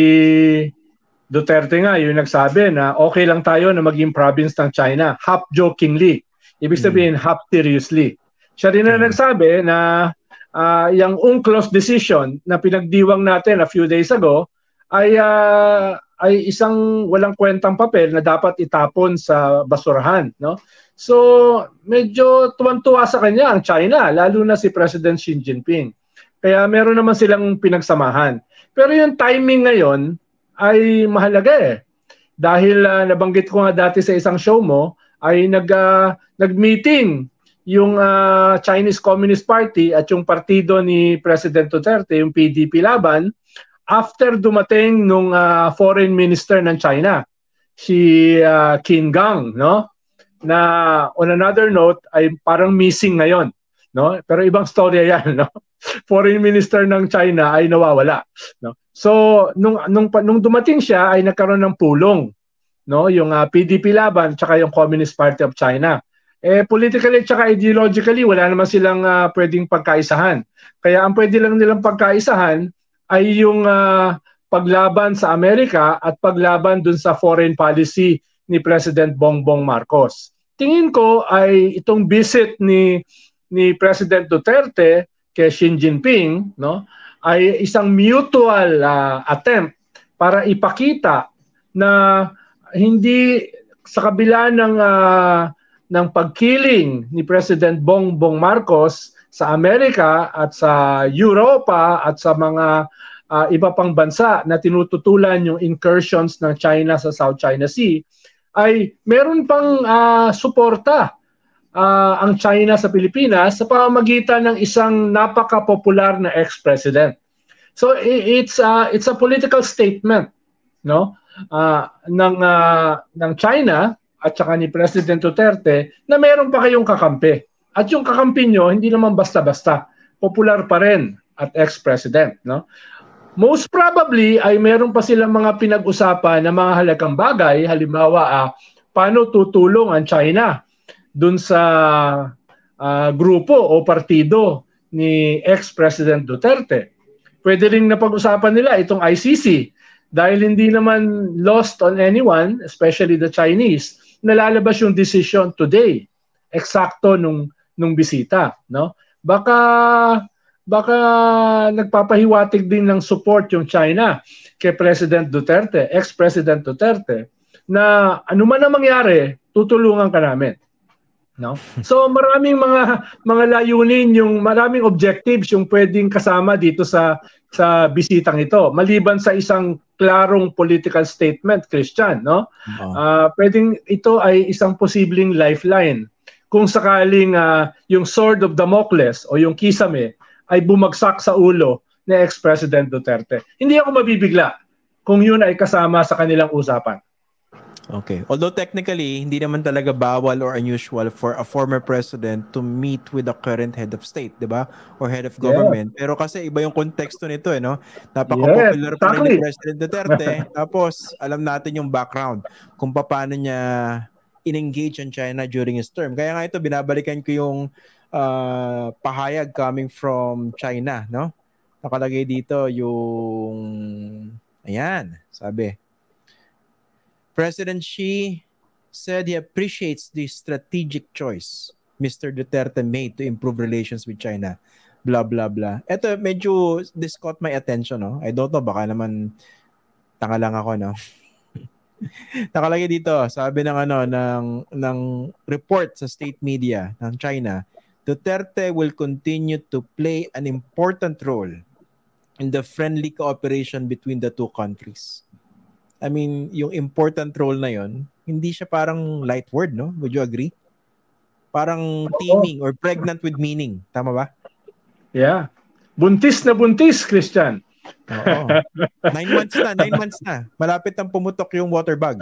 Duterte nga, yung nagsabi na okay lang tayo na maging province ng China, half jokingly. Ibig hmm. sabihin, mm. half seriously. Siya rin na mm. nagsabi na uh, yung UNCLOS decision na pinagdiwang natin a few days ago ay uh, ay isang walang kwentang papel na dapat itapon sa basurahan, no? So, medyo tuwan-tuwa sa kanya ang China, lalo na si President Xi Jinping. Kaya meron naman silang pinagsamahan. Pero yung timing ngayon ay mahalaga eh. Dahil uh, nabanggit ko nga dati sa isang show mo, ay nag, uh, nag-meeting yung uh, Chinese Communist Party at yung partido ni President Duterte, yung PDP Laban, after dumating nung uh, foreign minister ng China, si uh, Qin Gang, no? na on another note ay parang missing ngayon no? Pero ibang storya yan no? Foreign minister ng China ay nawawala no? So nung nung nung dumating siya ay nagkaroon ng pulong no? Yung uh, PDP laban tsaka yung Communist Party of China eh politically tsaka ideologically wala naman silang uh, pwedeng pagkaisahan kaya ang pwede lang nilang pagkaisahan ay yung uh, paglaban sa Amerika at paglaban dun sa foreign policy ni President Bongbong Marcos. Tingin ko ay itong visit ni ni President Duterte kay Xi Jinping, no, ay isang mutual uh, attempt para ipakita na hindi sa kabila ng uh, ng pagkiling ni President Bongbong Marcos sa Amerika at sa Europa at sa mga uh, iba pang bansa na tinututulan yung incursions ng China sa South China Sea ay meron pang uh, suporta uh, ang China sa Pilipinas sa pamamagitan ng isang napaka-popular na ex-president. So it's uh, it's a political statement no uh, ng uh, ng China at saka ni President Duterte na meron pa kayong kakampi. At yung kakampi nyo, hindi naman basta-basta. Popular pa rin at ex-president. No? most probably ay meron pa silang mga pinag-usapan na mga halagang bagay, halimbawa ah, paano tutulong ang China dun sa uh, grupo o partido ni ex-President Duterte. Pwede rin napag-usapan nila itong ICC dahil hindi naman lost on anyone, especially the Chinese, nalalabas yung decision today eksakto nung nung bisita, no? Baka baka nagpapahiwatig din ng support yung China kay President Duterte, ex-President Duterte, na ano man ang mangyari, tutulungan ka namin. No? So maraming mga mga layunin, yung maraming objectives yung pwedeng kasama dito sa sa bisitang ito. Maliban sa isang klarong political statement, Christian, no? Uh, pwedeng ito ay isang posibleng lifeline kung sakaling uh, yung sword of Damocles o yung kisame ay bumagsak sa ulo ni ex-President Duterte. Hindi ako mabibigla kung yun ay kasama sa kanilang usapan. Okay. Although technically, hindi naman talaga bawal or unusual for a former president to meet with the current head of state, di ba? Or head of government. Yeah. Pero kasi iba yung konteksto nito, eh, no? Napaka-popular yeah, pa rin ni President Duterte. Tapos, alam natin yung background kung paano niya in-engage on China during his term. Kaya nga ito, binabalikan ko yung uh, pahayag coming from China, no? Nakalagay dito yung... Ayan, sabi President Xi said he appreciates the strategic choice Mr. Duterte made to improve relations with China. Blah, blah, blah. Ito, medyo this caught my attention. No? I don't know, baka naman tanga lang ako, no? Nakalagay dito, sabi ng ano ng ng report sa state media ng China, Duterte will continue to play an important role in the friendly cooperation between the two countries. I mean, yung important role na yon, hindi siya parang light word, no? Would you agree? Parang teeming or pregnant with meaning. Tama ba? Yeah. Buntis na buntis, Christian. Oo. Nine months na, nine months na. Malapit nang pumutok yung water bag.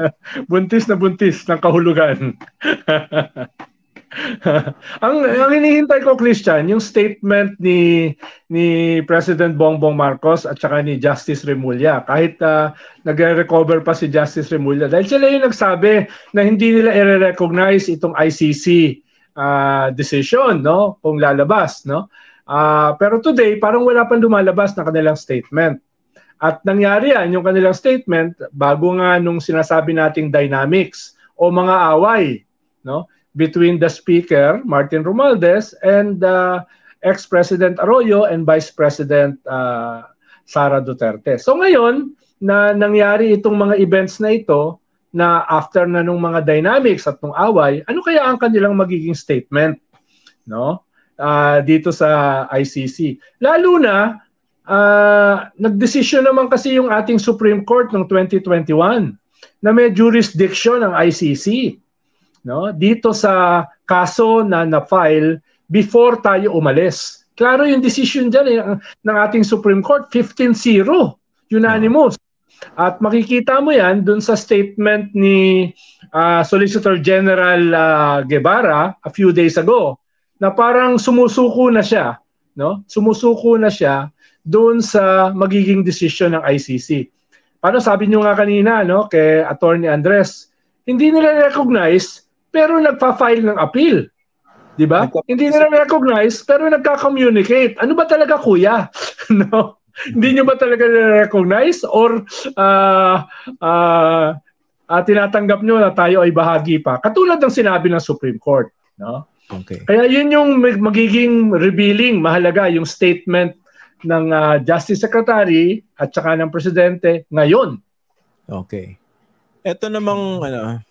buntis na buntis ng kahulugan. ang ang hinihintay ko Christian, yung statement ni ni President Bongbong Marcos at saka ni Justice Remulla kahit uh, nagre-recover pa si Justice Remulla dahil sila yung nagsabi na hindi nila i-recognize itong ICC uh, ah, decision no kung lalabas no. Uh, pero today parang wala pang lumalabas na kanilang statement. At nangyari yan, yung kanilang statement, bago nga nung sinasabi nating dynamics o mga away, no? Between the Speaker, Martin Romualdez, and uh, ex-President Arroyo and Vice President uh, Sara Duterte. So ngayon, na nangyari itong mga events na ito, na after na nung mga dynamics at nung away, ano kaya ang kanilang magiging statement? No? Uh, dito sa ICC. Lalo na, uh, nagdesisyon naman kasi yung ating Supreme Court noong 2021 na may jurisdiction ang ICC no dito sa kaso na na-file before tayo umalis. Klaro yung decision diyan eh, ng ating Supreme Court 15-0 unanimous. At makikita mo yan dun sa statement ni uh, Solicitor General uh, Guevara a few days ago na parang sumusuko na siya, no? Sumusuko na siya doon sa magiging decision ng ICC. Paano sabi niyo nga kanina, no, kay Attorney Andres, hindi nila recognize pero nagpa-file ng appeal. 'Di ba? Hindi nila recognize pero nagka-communicate. Ano ba talaga kuya? no? Hindi niyo ba talaga recognize or uh, uh, uh, tinatanggap niyo na tayo ay bahagi pa? Katulad ng sinabi ng Supreme Court, no? Okay. Kaya yun yung magiging revealing, mahalaga yung statement ng uh, Justice Secretary at saka ng Presidente ngayon. Okay. Ito namang ano,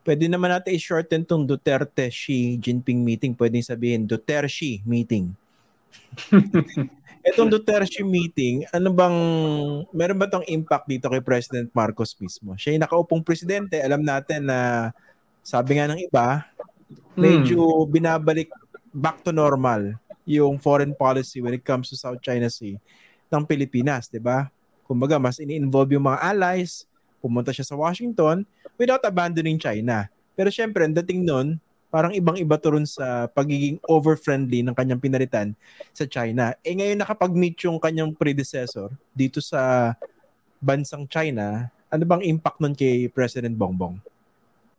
Pwede naman natin i-shorten tong Duterte Xi Jinping meeting. Pwede sabihin Duterte Xi meeting. Etong Duterte meeting, ano bang meron ba tong impact dito kay President Marcos mismo? Siya yung nakaupong presidente, alam natin na sabi nga ng iba, medyo hmm. binabalik back to normal yung foreign policy when it comes to South China Sea ng Pilipinas, 'di ba? Kumbaga, mas ini-involve yung mga allies, pumunta siya sa Washington without abandoning China. Pero syempre, ang dating nun, parang ibang-iba to rin sa pagiging over-friendly ng kanyang pinaritan sa China. Eh ngayon nakapag-meet yung kanyang predecessor dito sa bansang China, ano bang impact nun kay President Bongbong?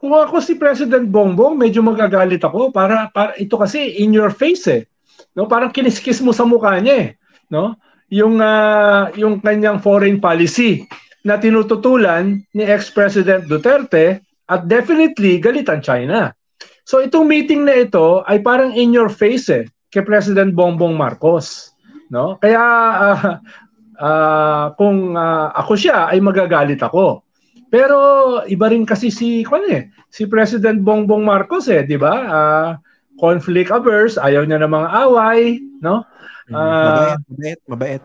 Kung ako si President Bongbong, medyo magagalit ako para, para ito kasi in your face eh. No, parang kiniskis mo sa mukha niya eh, no? Yung uh, yung kanyang foreign policy na tinututulan ni ex-President Duterte at definitely galit ang China. So itong meeting na ito ay parang in your face eh kay President Bongbong Marcos, no? Kaya uh, uh, kung uh, ako siya ay magagalit ako. Pero iba rin kasi si kwan eh, si President Bongbong Marcos eh, 'di ba? Uh, conflict averse, ayaw niya ng mga away, no? Uh, mabait, mabait, mabait.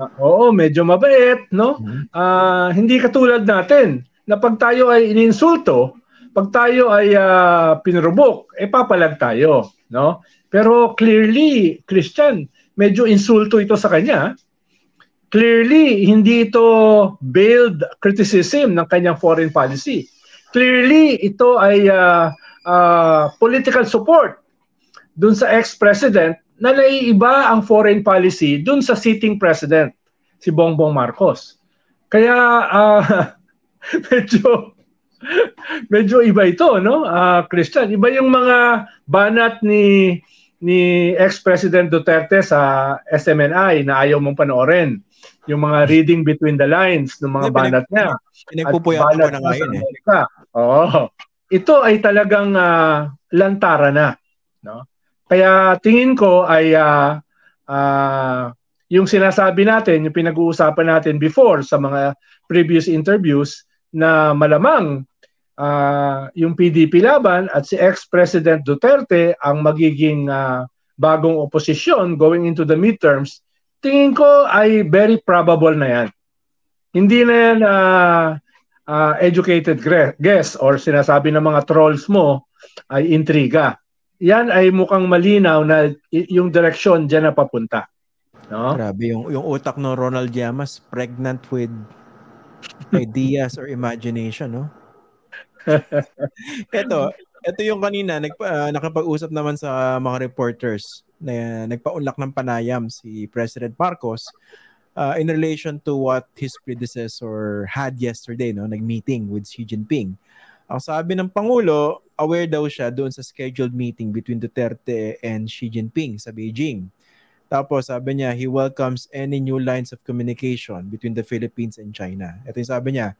Uh, oo, medyo mabait, no? Uh, hindi katulad natin na pag tayo ay ininsulto, pag tayo ay uh, pinrobok, eh papalag tayo, no? Pero clearly, Christian, medyo insulto ito sa kanya. Clearly, hindi ito veiled criticism ng kanyang foreign policy. Clearly, ito ay uh, uh, political support dun sa ex-president na naiiba ang foreign policy dun sa sitting president, si Bongbong Marcos. Kaya uh, medyo medyo iba ito, no? Uh, Christian, iba yung mga banat ni ni ex-president Duterte sa SMNI na ayaw mong panoorin. Yung mga reading between the lines ng mga banat niya. Pinagpupuyatan ko na ngayon eh. Oo. Ito ay talagang uh, lantara na. No? Kaya tingin ko ay uh, uh, yung sinasabi natin, yung pinag-uusapan natin before sa mga previous interviews na malamang uh, yung PDP laban at si ex-President Duterte ang magiging uh, bagong oposisyon going into the midterms, tingin ko ay very probable na yan. Hindi na yan uh, uh, educated guess or sinasabi ng mga trolls mo ay intriga. Yan ay mukhang malinaw na yung direksyon dyan na papunta. No? Grabe, yung, yung utak ng Ronald Llamas pregnant with ideas or imagination, no? ito, ito yung kanina nagpa, uh, nakapag-usap naman sa mga reporters na nagpaunlak ng panayam si President Marcos uh, in relation to what his predecessor had yesterday, no, nag-meeting with Xi Jinping. Ang sabi ng Pangulo, aware daw siya doon sa scheduled meeting between Duterte and Xi Jinping sa Beijing. Tapos sabi niya, he welcomes any new lines of communication between the Philippines and China. Ito yung sabi niya,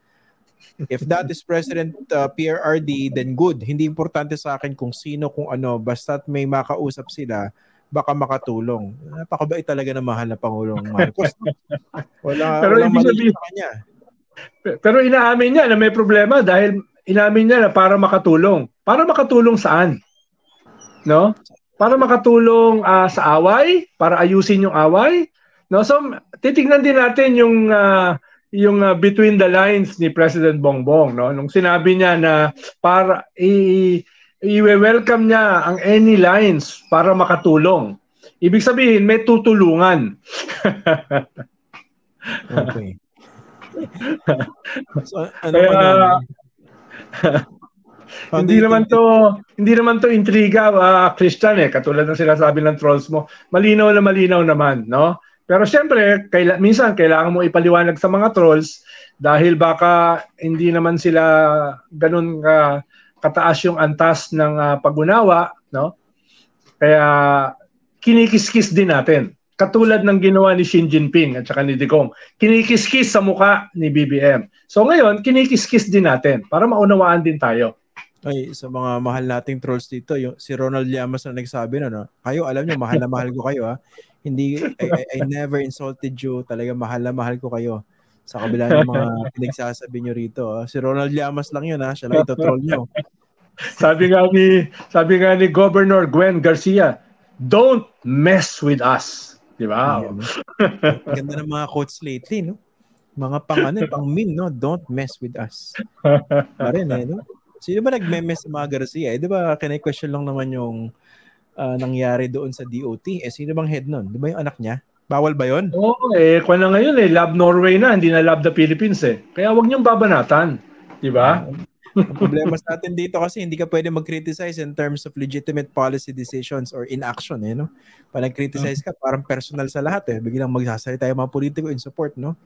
If that is President uh, PRRD, then good. Hindi importante sa akin kung sino, kung ano. Basta't may makausap sila, baka makatulong. Napakabait talaga ng mahal na Pangulong Marcos. Wala, pero walang mali sa kanya. Pero inaamin niya na may problema dahil inamin niya na para makatulong. Para makatulong saan? No? Para makatulong uh, sa away, para ayusin yung away. No? So titingnan din natin yung uh, yung uh, between the lines ni President Bongbong no nung sinabi niya na para i i-welcome niya ang any lines para makatulong. Ibig sabihin may tutulungan. okay. so, ano Kaya, hindi naman to hindi naman to intriga uh, Christian eh katulad ng sinasabi ng trolls mo malinaw na malinaw naman no pero siyempre, kaila, minsan kailangan mo ipaliwanag sa mga trolls dahil baka hindi naman sila ganun ka kataas yung antas ng uh, pag-unawa, no? Kaya kinikiskis din natin. Katulad ng ginawa ni Xi Jinping at saka ni Digong. Kinikiskis sa muka ni BBM. So ngayon, kinikiskis din natin para maunawaan din tayo. Ay, sa mga mahal nating trolls dito, yung si Ronald Llamas na nagsabi na, no? Kayo, alam nyo, mahal na mahal ko kayo, ha? Hindi, I, I, I never insulted you. Talaga mahal na mahal ko kayo. Sa kabila ng mga pinagsasabi nyo rito. Ah. Si Ronald Llamas lang yun ha. Siya lang ito troll nyo. sabi nga ni sabi nga ni Governor Gwen Garcia, don't mess with us. Di ba? Ganda ng mga quotes lately, no? Mga pang ano, pang meme, no? Don't mess with us. Parin eh, no? Sino ba nagme-mess sa mga Garcia? Eh, di ba, kinay-question lang naman yung uh, nangyari doon sa DOT. Eh, sino bang head nun? Di ba yung anak niya? Bawal ba yon? Oo, oh, eh, kung na ngayon eh, love Norway na, hindi na love the Philippines eh. Kaya wag niyong babanatan. Di ba? Ang problema sa atin dito kasi hindi ka pwede mag-criticize in terms of legitimate policy decisions or inaction, eh, no? Pag nag-criticize ka, parang personal sa lahat, eh. Biglang magsasalita yung mga politiko in support, no?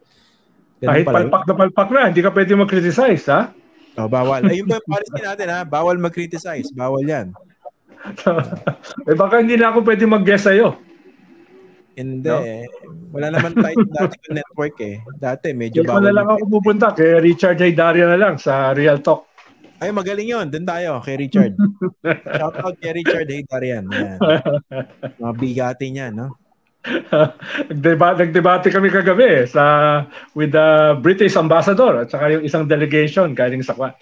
Ganun Kahit palpak na palpak na, hindi ka pwede mag-criticize, ha? Oh, bawal. Ayun ba yung policy natin, ha? Bawal mag-criticize. Bawal yan. eh baka hindi na ako pwede mag-guess sa'yo. Hindi. No? Wala naman tayo dati yung network eh. Dati medyo bawal. na lang ako pupunta kay Richard J. Daria na lang sa Real Talk. Ay, magaling yun. Doon tayo, kay Richard. Shout out kay Richard Haydar yan. yan. Mga bigati niya, no? Nagdeba- nagdebate kami kagabi sa with the British ambassador at saka yung isang delegation galing sa Kwan.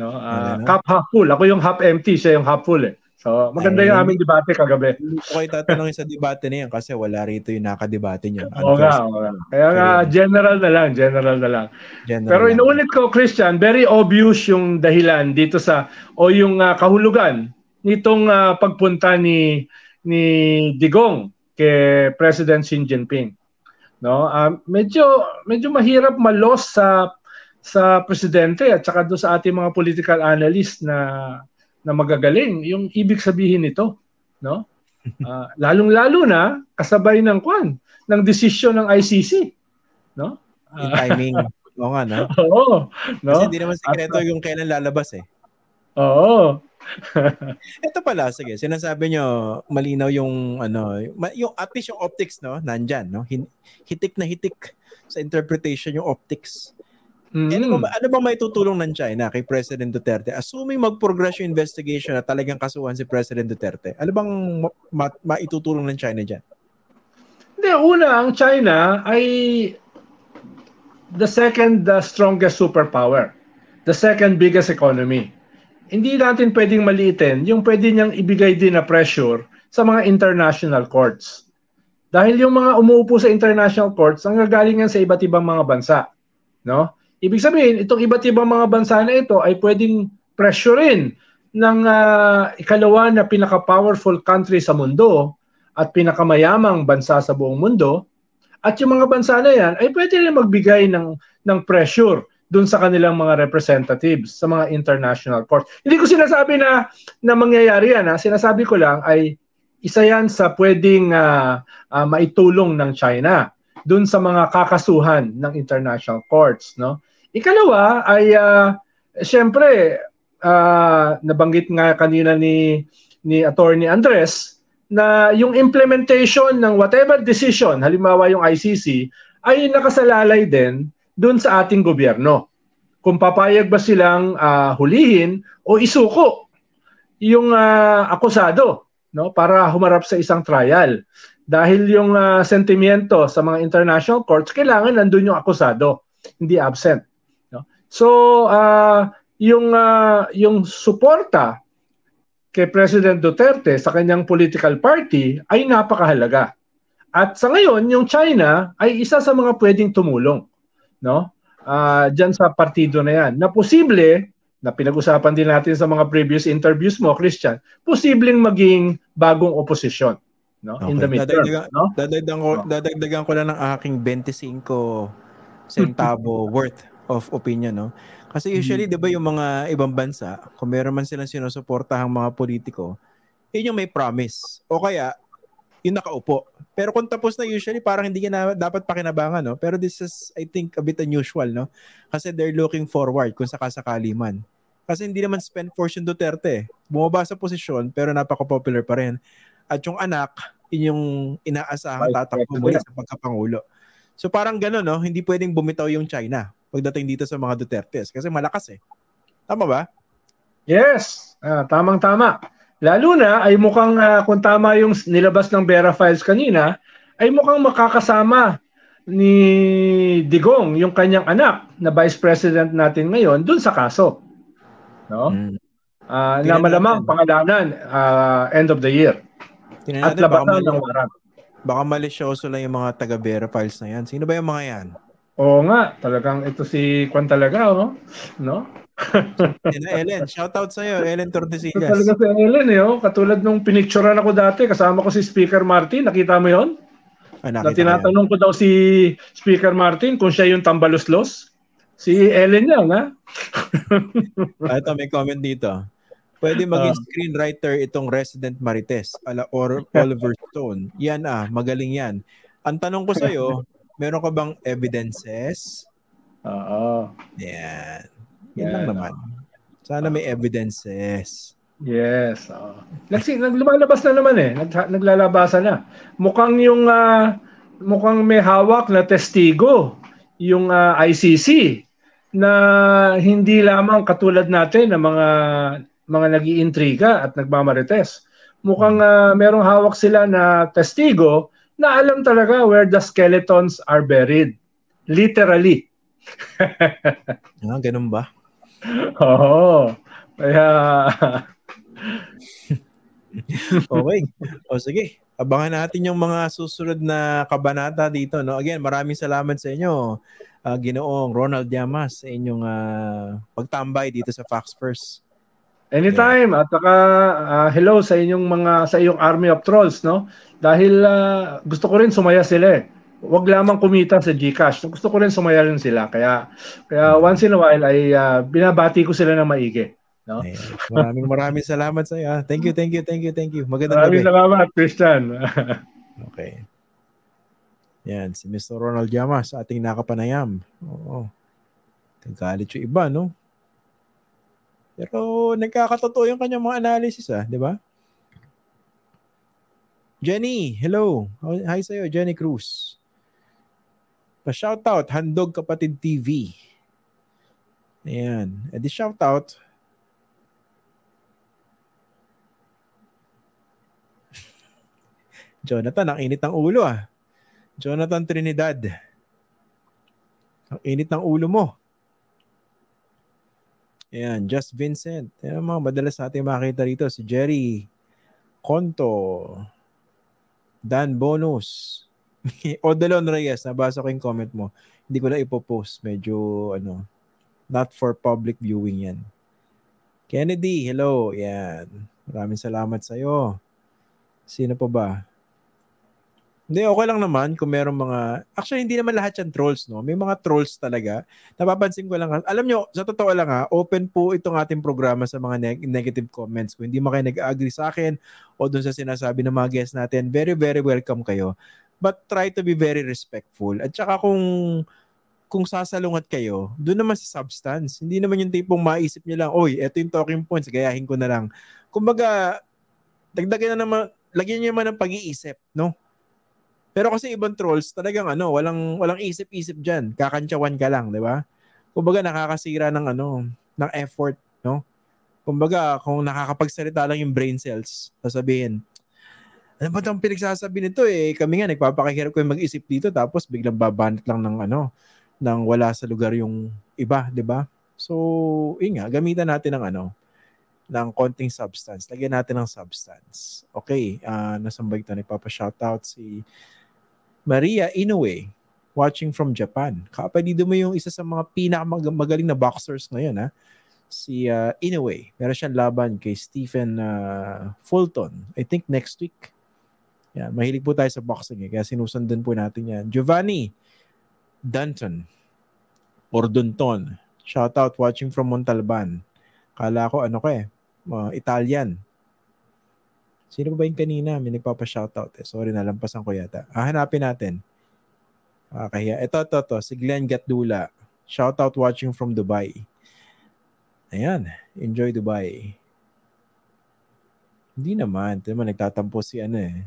No? Uh, Ano? cup half full. Ako yung half empty, siya yung half full eh. So maganda yung aming debate kagabi. Okay, tatanungin sa debate na yan kasi wala rito yung nakadebate niyo. Oo nga, oo nga. Kaya nga general na lang, general na lang. General Pero inuulit ko Christian, very obvious yung dahilan dito sa o yung ah, kahulugan nitong ah, pagpunta ni ni Digong kay President Xi Jinping. No? Ah, medyo medyo mahirap malos sa sa presidente at saka do sa ating mga political analyst na na magagaling yung ibig sabihin nito, no? Ah, lalong-lalo na kasabay ng kwan ng desisyon ng ICC, no? Yung timing. Oo nga, no? Oo, no? Kasi hindi naman sekreto yung kailan lalabas eh. Oo. Ito pala, sige, sinasabi nyo, malinaw yung, ano, yung, at least yung optics, no, nandyan, no? Hitik na hitik sa interpretation yung optics. Mm. Ano ba, ano ba may tutulong ng China kay President Duterte? Assuming mag-progress yung investigation at talagang kasuhan si President Duterte, ano bang ma- ma- maitutulong ng China dyan? Hindi, una, ang China ay the second the strongest superpower. The second biggest economy. Hindi natin pwedeng maliitin yung pwede niyang ibigay din na pressure sa mga international courts. Dahil yung mga umuupo sa international courts, ang gagaling yan sa iba't ibang mga bansa. No? Ibig sabihin, itong iba't ibang mga bansa na ito ay pwedeng pressurein ng ah, ikalawa na pinaka-powerful country sa mundo at pinakamayamang bansa sa buong mundo. At yung mga bansa na yan ay pwede rin magbigay ng, ng pressure dun sa kanilang mga representatives sa mga international court. Hindi ko sinasabi na, na mangyayari yan. Ha? Sinasabi ko lang ay isa yan sa pwedeng ah, ah, maitulong ng China dun sa mga kakasuhan ng international courts. No? Ikalawa ay uh, siyempre ah, nabanggit nga kanina ni ni Attorney Andres na yung implementation ng whatever decision, halimbawa yung ICC, ay nakasalalay din dun sa ating gobyerno. Kung papayag ba silang ah, hulihin o isuko yung ah, akusado no para humarap sa isang trial. Dahil yung ah, sentimiento sa mga international courts kailangan nandun yung akusado, hindi absent. No? So ah, yung ah, yung suporta kay President Duterte sa kanyang political party ay napakahalaga. At sa ngayon, yung China ay isa sa mga pwedeng tumulong, no? Ah, diyan sa partido na 'yan. Na posible na pinag-usapan din natin sa mga previous interviews mo, Christian, posibleng maging bagong oposisyon, no? In the midterm, Dadagdagan, no? dadagdagan, ko, dadagdagan ko lang ng aking 25 centavo worth of opinion, no? Kasi usually, di ba yung mga ibang bansa, kung meron man silang sinusuportahang mga politiko, yun yung may promise. O kaya, yung nakaupo. Pero kung tapos na usually, parang hindi na dapat pakinabangan, no? Pero this is, I think, a bit unusual, no? Kasi they're looking forward kung sakasakali man. Kasi hindi naman spend force yung Duterte. Bumaba sa posisyon, pero napaka-popular pa rin. At yung anak, inaasahang Vice tatakbo muli sa pagkapangulo. So parang gano'n, no? Hindi pwedeng bumitaw yung China pagdating dito sa mga Dutertes. Kasi malakas eh. Tama ba? Yes, ah, tamang-tama. Lalo na ay mukhang ah, kung tama yung nilabas ng Vera Files kanina, ay mukhang makakasama ni Digong, yung kanyang anak na Vice President natin ngayon, dun sa kaso. No? Mm. Ah, na malamang natin. pangalanan ah, end of the year. Tingnan At natin, mali, ng warrant. baka malisyoso lang yung mga taga-Vera Files na yan. Sino ba yung mga yan? Oo nga, talagang ito si Kwan talaga, no? no? Sina Ellen. Shoutout sa'yo, Ellen Ito Tordesillas. talaga si Ellen, eh, oh. katulad nung pinicturean ako dati, kasama ko si Speaker Martin, nakita mo yon? Ah, Na tinatanong ko daw si Speaker Martin kung siya yung tambaluslos. Si Ellen yan, ha? Ah, ito, may comment dito. Pwede maging Ah. screenwriter itong Resident Marites ala or Oliver Stone. Yan ah, magaling yan. Ang tanong ko sa'yo, meron ka bang evidences? Oo. Yan. Yan lang Yan, naman. Sana may evidences. Yes. oo. Nagsi, naglumalabas na naman eh. Nag, naglalabasan na. Mukhang yung ah, mukhang may hawak na testigo yung ah, ICC na hindi lamang katulad natin ng mga mga nag-iintriga at nagmamarites. Mukhang uh, merong hawak sila na testigo na alam talaga where the skeletons are buried. Literally. ah, ganun ba? Oo. Kaya... okay. O sige. Abangan natin yung mga susunod na kabanata dito. No? Again, maraming salamat sa inyo, uh, Ginoong Ronald Diamas, sa inyong uh, pagtambay dito sa Fox First. Anytime. Yeah. At saka uh, hello sa inyong mga sa iyong army of trolls, no? Dahil uh, gusto ko rin sumaya sila eh. Huwag lamang kumita sa GCash. Gusto ko rin sumaya rin sila. Kaya kaya once in a while ay uh, binabati ko sila ng maigi. No? Ayan. Maraming maraming salamat sa iyo. Thank you, thank you, thank you, thank you. Magandang maraming gabi. Salamat, Christian. okay. Yan, si Mr. Ronald Llamas, ating nakapanayam. Oo. Nagalit yung iba, no? Pero nagkakatotoo yung kanyang mga analysis, ah. Di ba? Jenny, hello. Hi sa'yo, Jenny Cruz. Pa-shoutout, Handog Kapatid TV. Ayan. E di shoutout. Jonathan, ang init ng ulo ah. Jonathan Trinidad. Ang init ng ulo mo. Ayan, Just Vincent. Ayan mga madalas natin makita rito. Si Jerry Conto. Dan Bonus. Odalon Reyes, nabasa ko yung comment mo. Hindi ko na ipopost. Medyo, ano, not for public viewing yan. Kennedy, hello. Yan. Maraming salamat sa iyo. Sino pa ba? Hindi, okay lang naman kung merong mga... Actually, hindi naman lahat yan trolls, no? May mga trolls talaga. Napapansin ko lang. Alam nyo, sa totoo lang ha, open po itong ating programa sa mga neg- negative comments. Kung hindi mo kayo nag-agree sa akin o dun sa sinasabi ng mga guests natin, very, very welcome kayo. But try to be very respectful. At saka kung kung sasalungat kayo, doon naman sa substance. Hindi naman yung tipong maisip nyo lang, oy, eto yung talking points, gayahin ko na lang. Kumbaga, dagdagan na naman, lagyan nyo naman ng pag-iisip, no? Pero kasi ibang trolls, talagang ano, walang walang isip-isip diyan. Kakantsawan ka lang, 'di ba? Kumbaga nakakasira ng ano, ng effort, no? Kumbaga, kung nakakapagsalita lang yung brain cells, sasabihin, ano ba itong pinagsasabi nito eh? Kami nga, nagpapakahirap ko mag-isip dito tapos biglang babanat lang ng ano, nang wala sa lugar yung iba, di ba? So, yun nga, gamitan natin ng ano, ng konting substance. Lagyan natin ng substance. Okay, uh, nasaan ba ito? Nagpapa-shoutout si Maria Inoue, watching from Japan. Kapalido mo yung isa sa mga pinakamagaling na boxers ngayon, ha? si uh, Inoue. Meron siyang laban kay Stephen uh, Fulton. I think next week. Yan, mahilig po tayo sa boxing eh, kaya sinusundan po natin yan. Giovanni Danton or Dunton. Shout out watching from Montalban. Kala ko ano ko eh, uh, Italian. Sino ba yung kanina? May nagpapa-shoutout eh. Sorry, nalampasan ko yata. Ah, hanapin natin. Kakahiya. Ito, ito, ito. Si Glenn Gatdula. Shoutout watching from Dubai. Ayan. Enjoy Dubai. Hindi naman. Ito naman, nagtatampo si ano eh.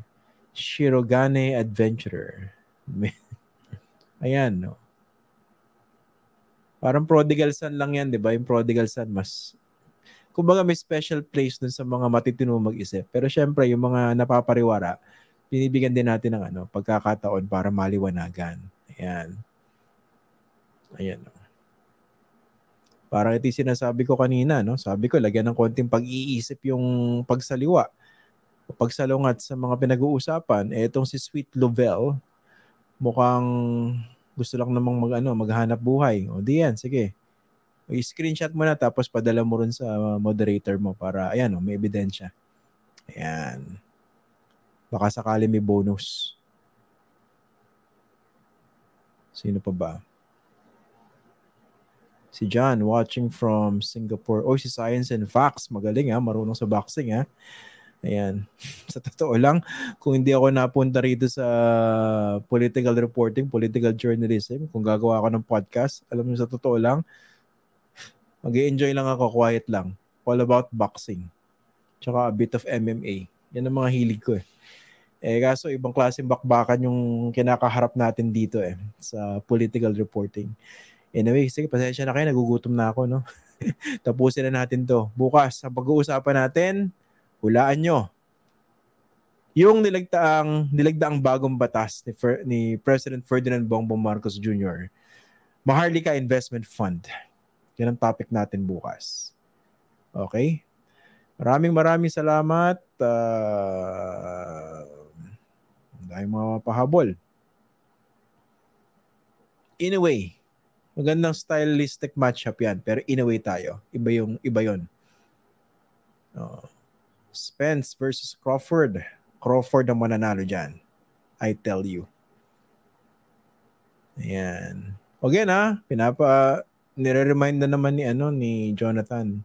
Shirogane Adventurer. Ayan, no. Parang prodigal son lang yan, di ba? Yung prodigal son, mas kumbaga may special place dun sa mga matitino mag-isip. Pero syempre, yung mga napapariwara, binibigyan din natin ng ano, pagkakataon para maliwanagan. Ayan. Ayan. Parang ito yung sinasabi ko kanina, no? Sabi ko, lagyan ng konting pag-iisip yung pagsaliwa pagsalungat sa mga pinag-uusapan. Eh, itong si Sweet Lovell, mukhang gusto lang namang mag, ano, maghanap buhay. O di yan, sige i-screenshot mo na tapos padala mo rin sa moderator mo para, ayan, oh, may ebidensya. Ayan. Baka sakali may bonus. Sino pa ba? Si John watching from Singapore. Oh, si Science and Facts. Magaling ha. Marunong sa boxing ha. Ayan. Sa totoo lang, kung hindi ako napunta rito sa political reporting, political journalism, kung gagawa ako ng podcast, alam mo sa totoo lang, mag enjoy lang ako, quiet lang. All about boxing. Tsaka a bit of MMA. Yan ang mga hilig ko eh. Eh kaso ibang klaseng bakbakan yung kinakaharap natin dito eh sa political reporting. Anyway, sige, pasensya na kayo. Nagugutom na ako, no? Tapusin na natin to. Bukas, sa pag-uusapan natin, hulaan nyo. Yung nilagdaang, nilagdaang bagong batas ni, Fer, ni President Ferdinand Bongbong Marcos Jr., Maharlika Investment Fund. Yan ang topic natin bukas. Okay? Maraming maraming salamat. Uh, dahil mga pahabol. Anyway, magandang stylistic matchup yan. Pero in a way tayo. Iba yung, iba yun. Uh, Spence versus Crawford. Crawford ang mananalo dyan. I tell you. Ayan. Again ha, pinapa, nire-remind na naman ni, ano, ni Jonathan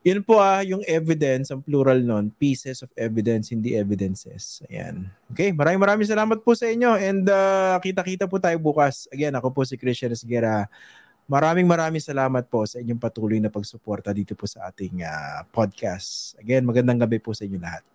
yun po ah, yung evidence, ang plural nun, pieces of evidence, hindi evidences. Ayan. Okay, maraming maraming salamat po sa inyo and uh, kita-kita po tayo bukas. Again, ako po si Christian Esguera. Maraming maraming salamat po sa inyong patuloy na pagsuporta dito po sa ating uh, podcast. Again, magandang gabi po sa inyo lahat.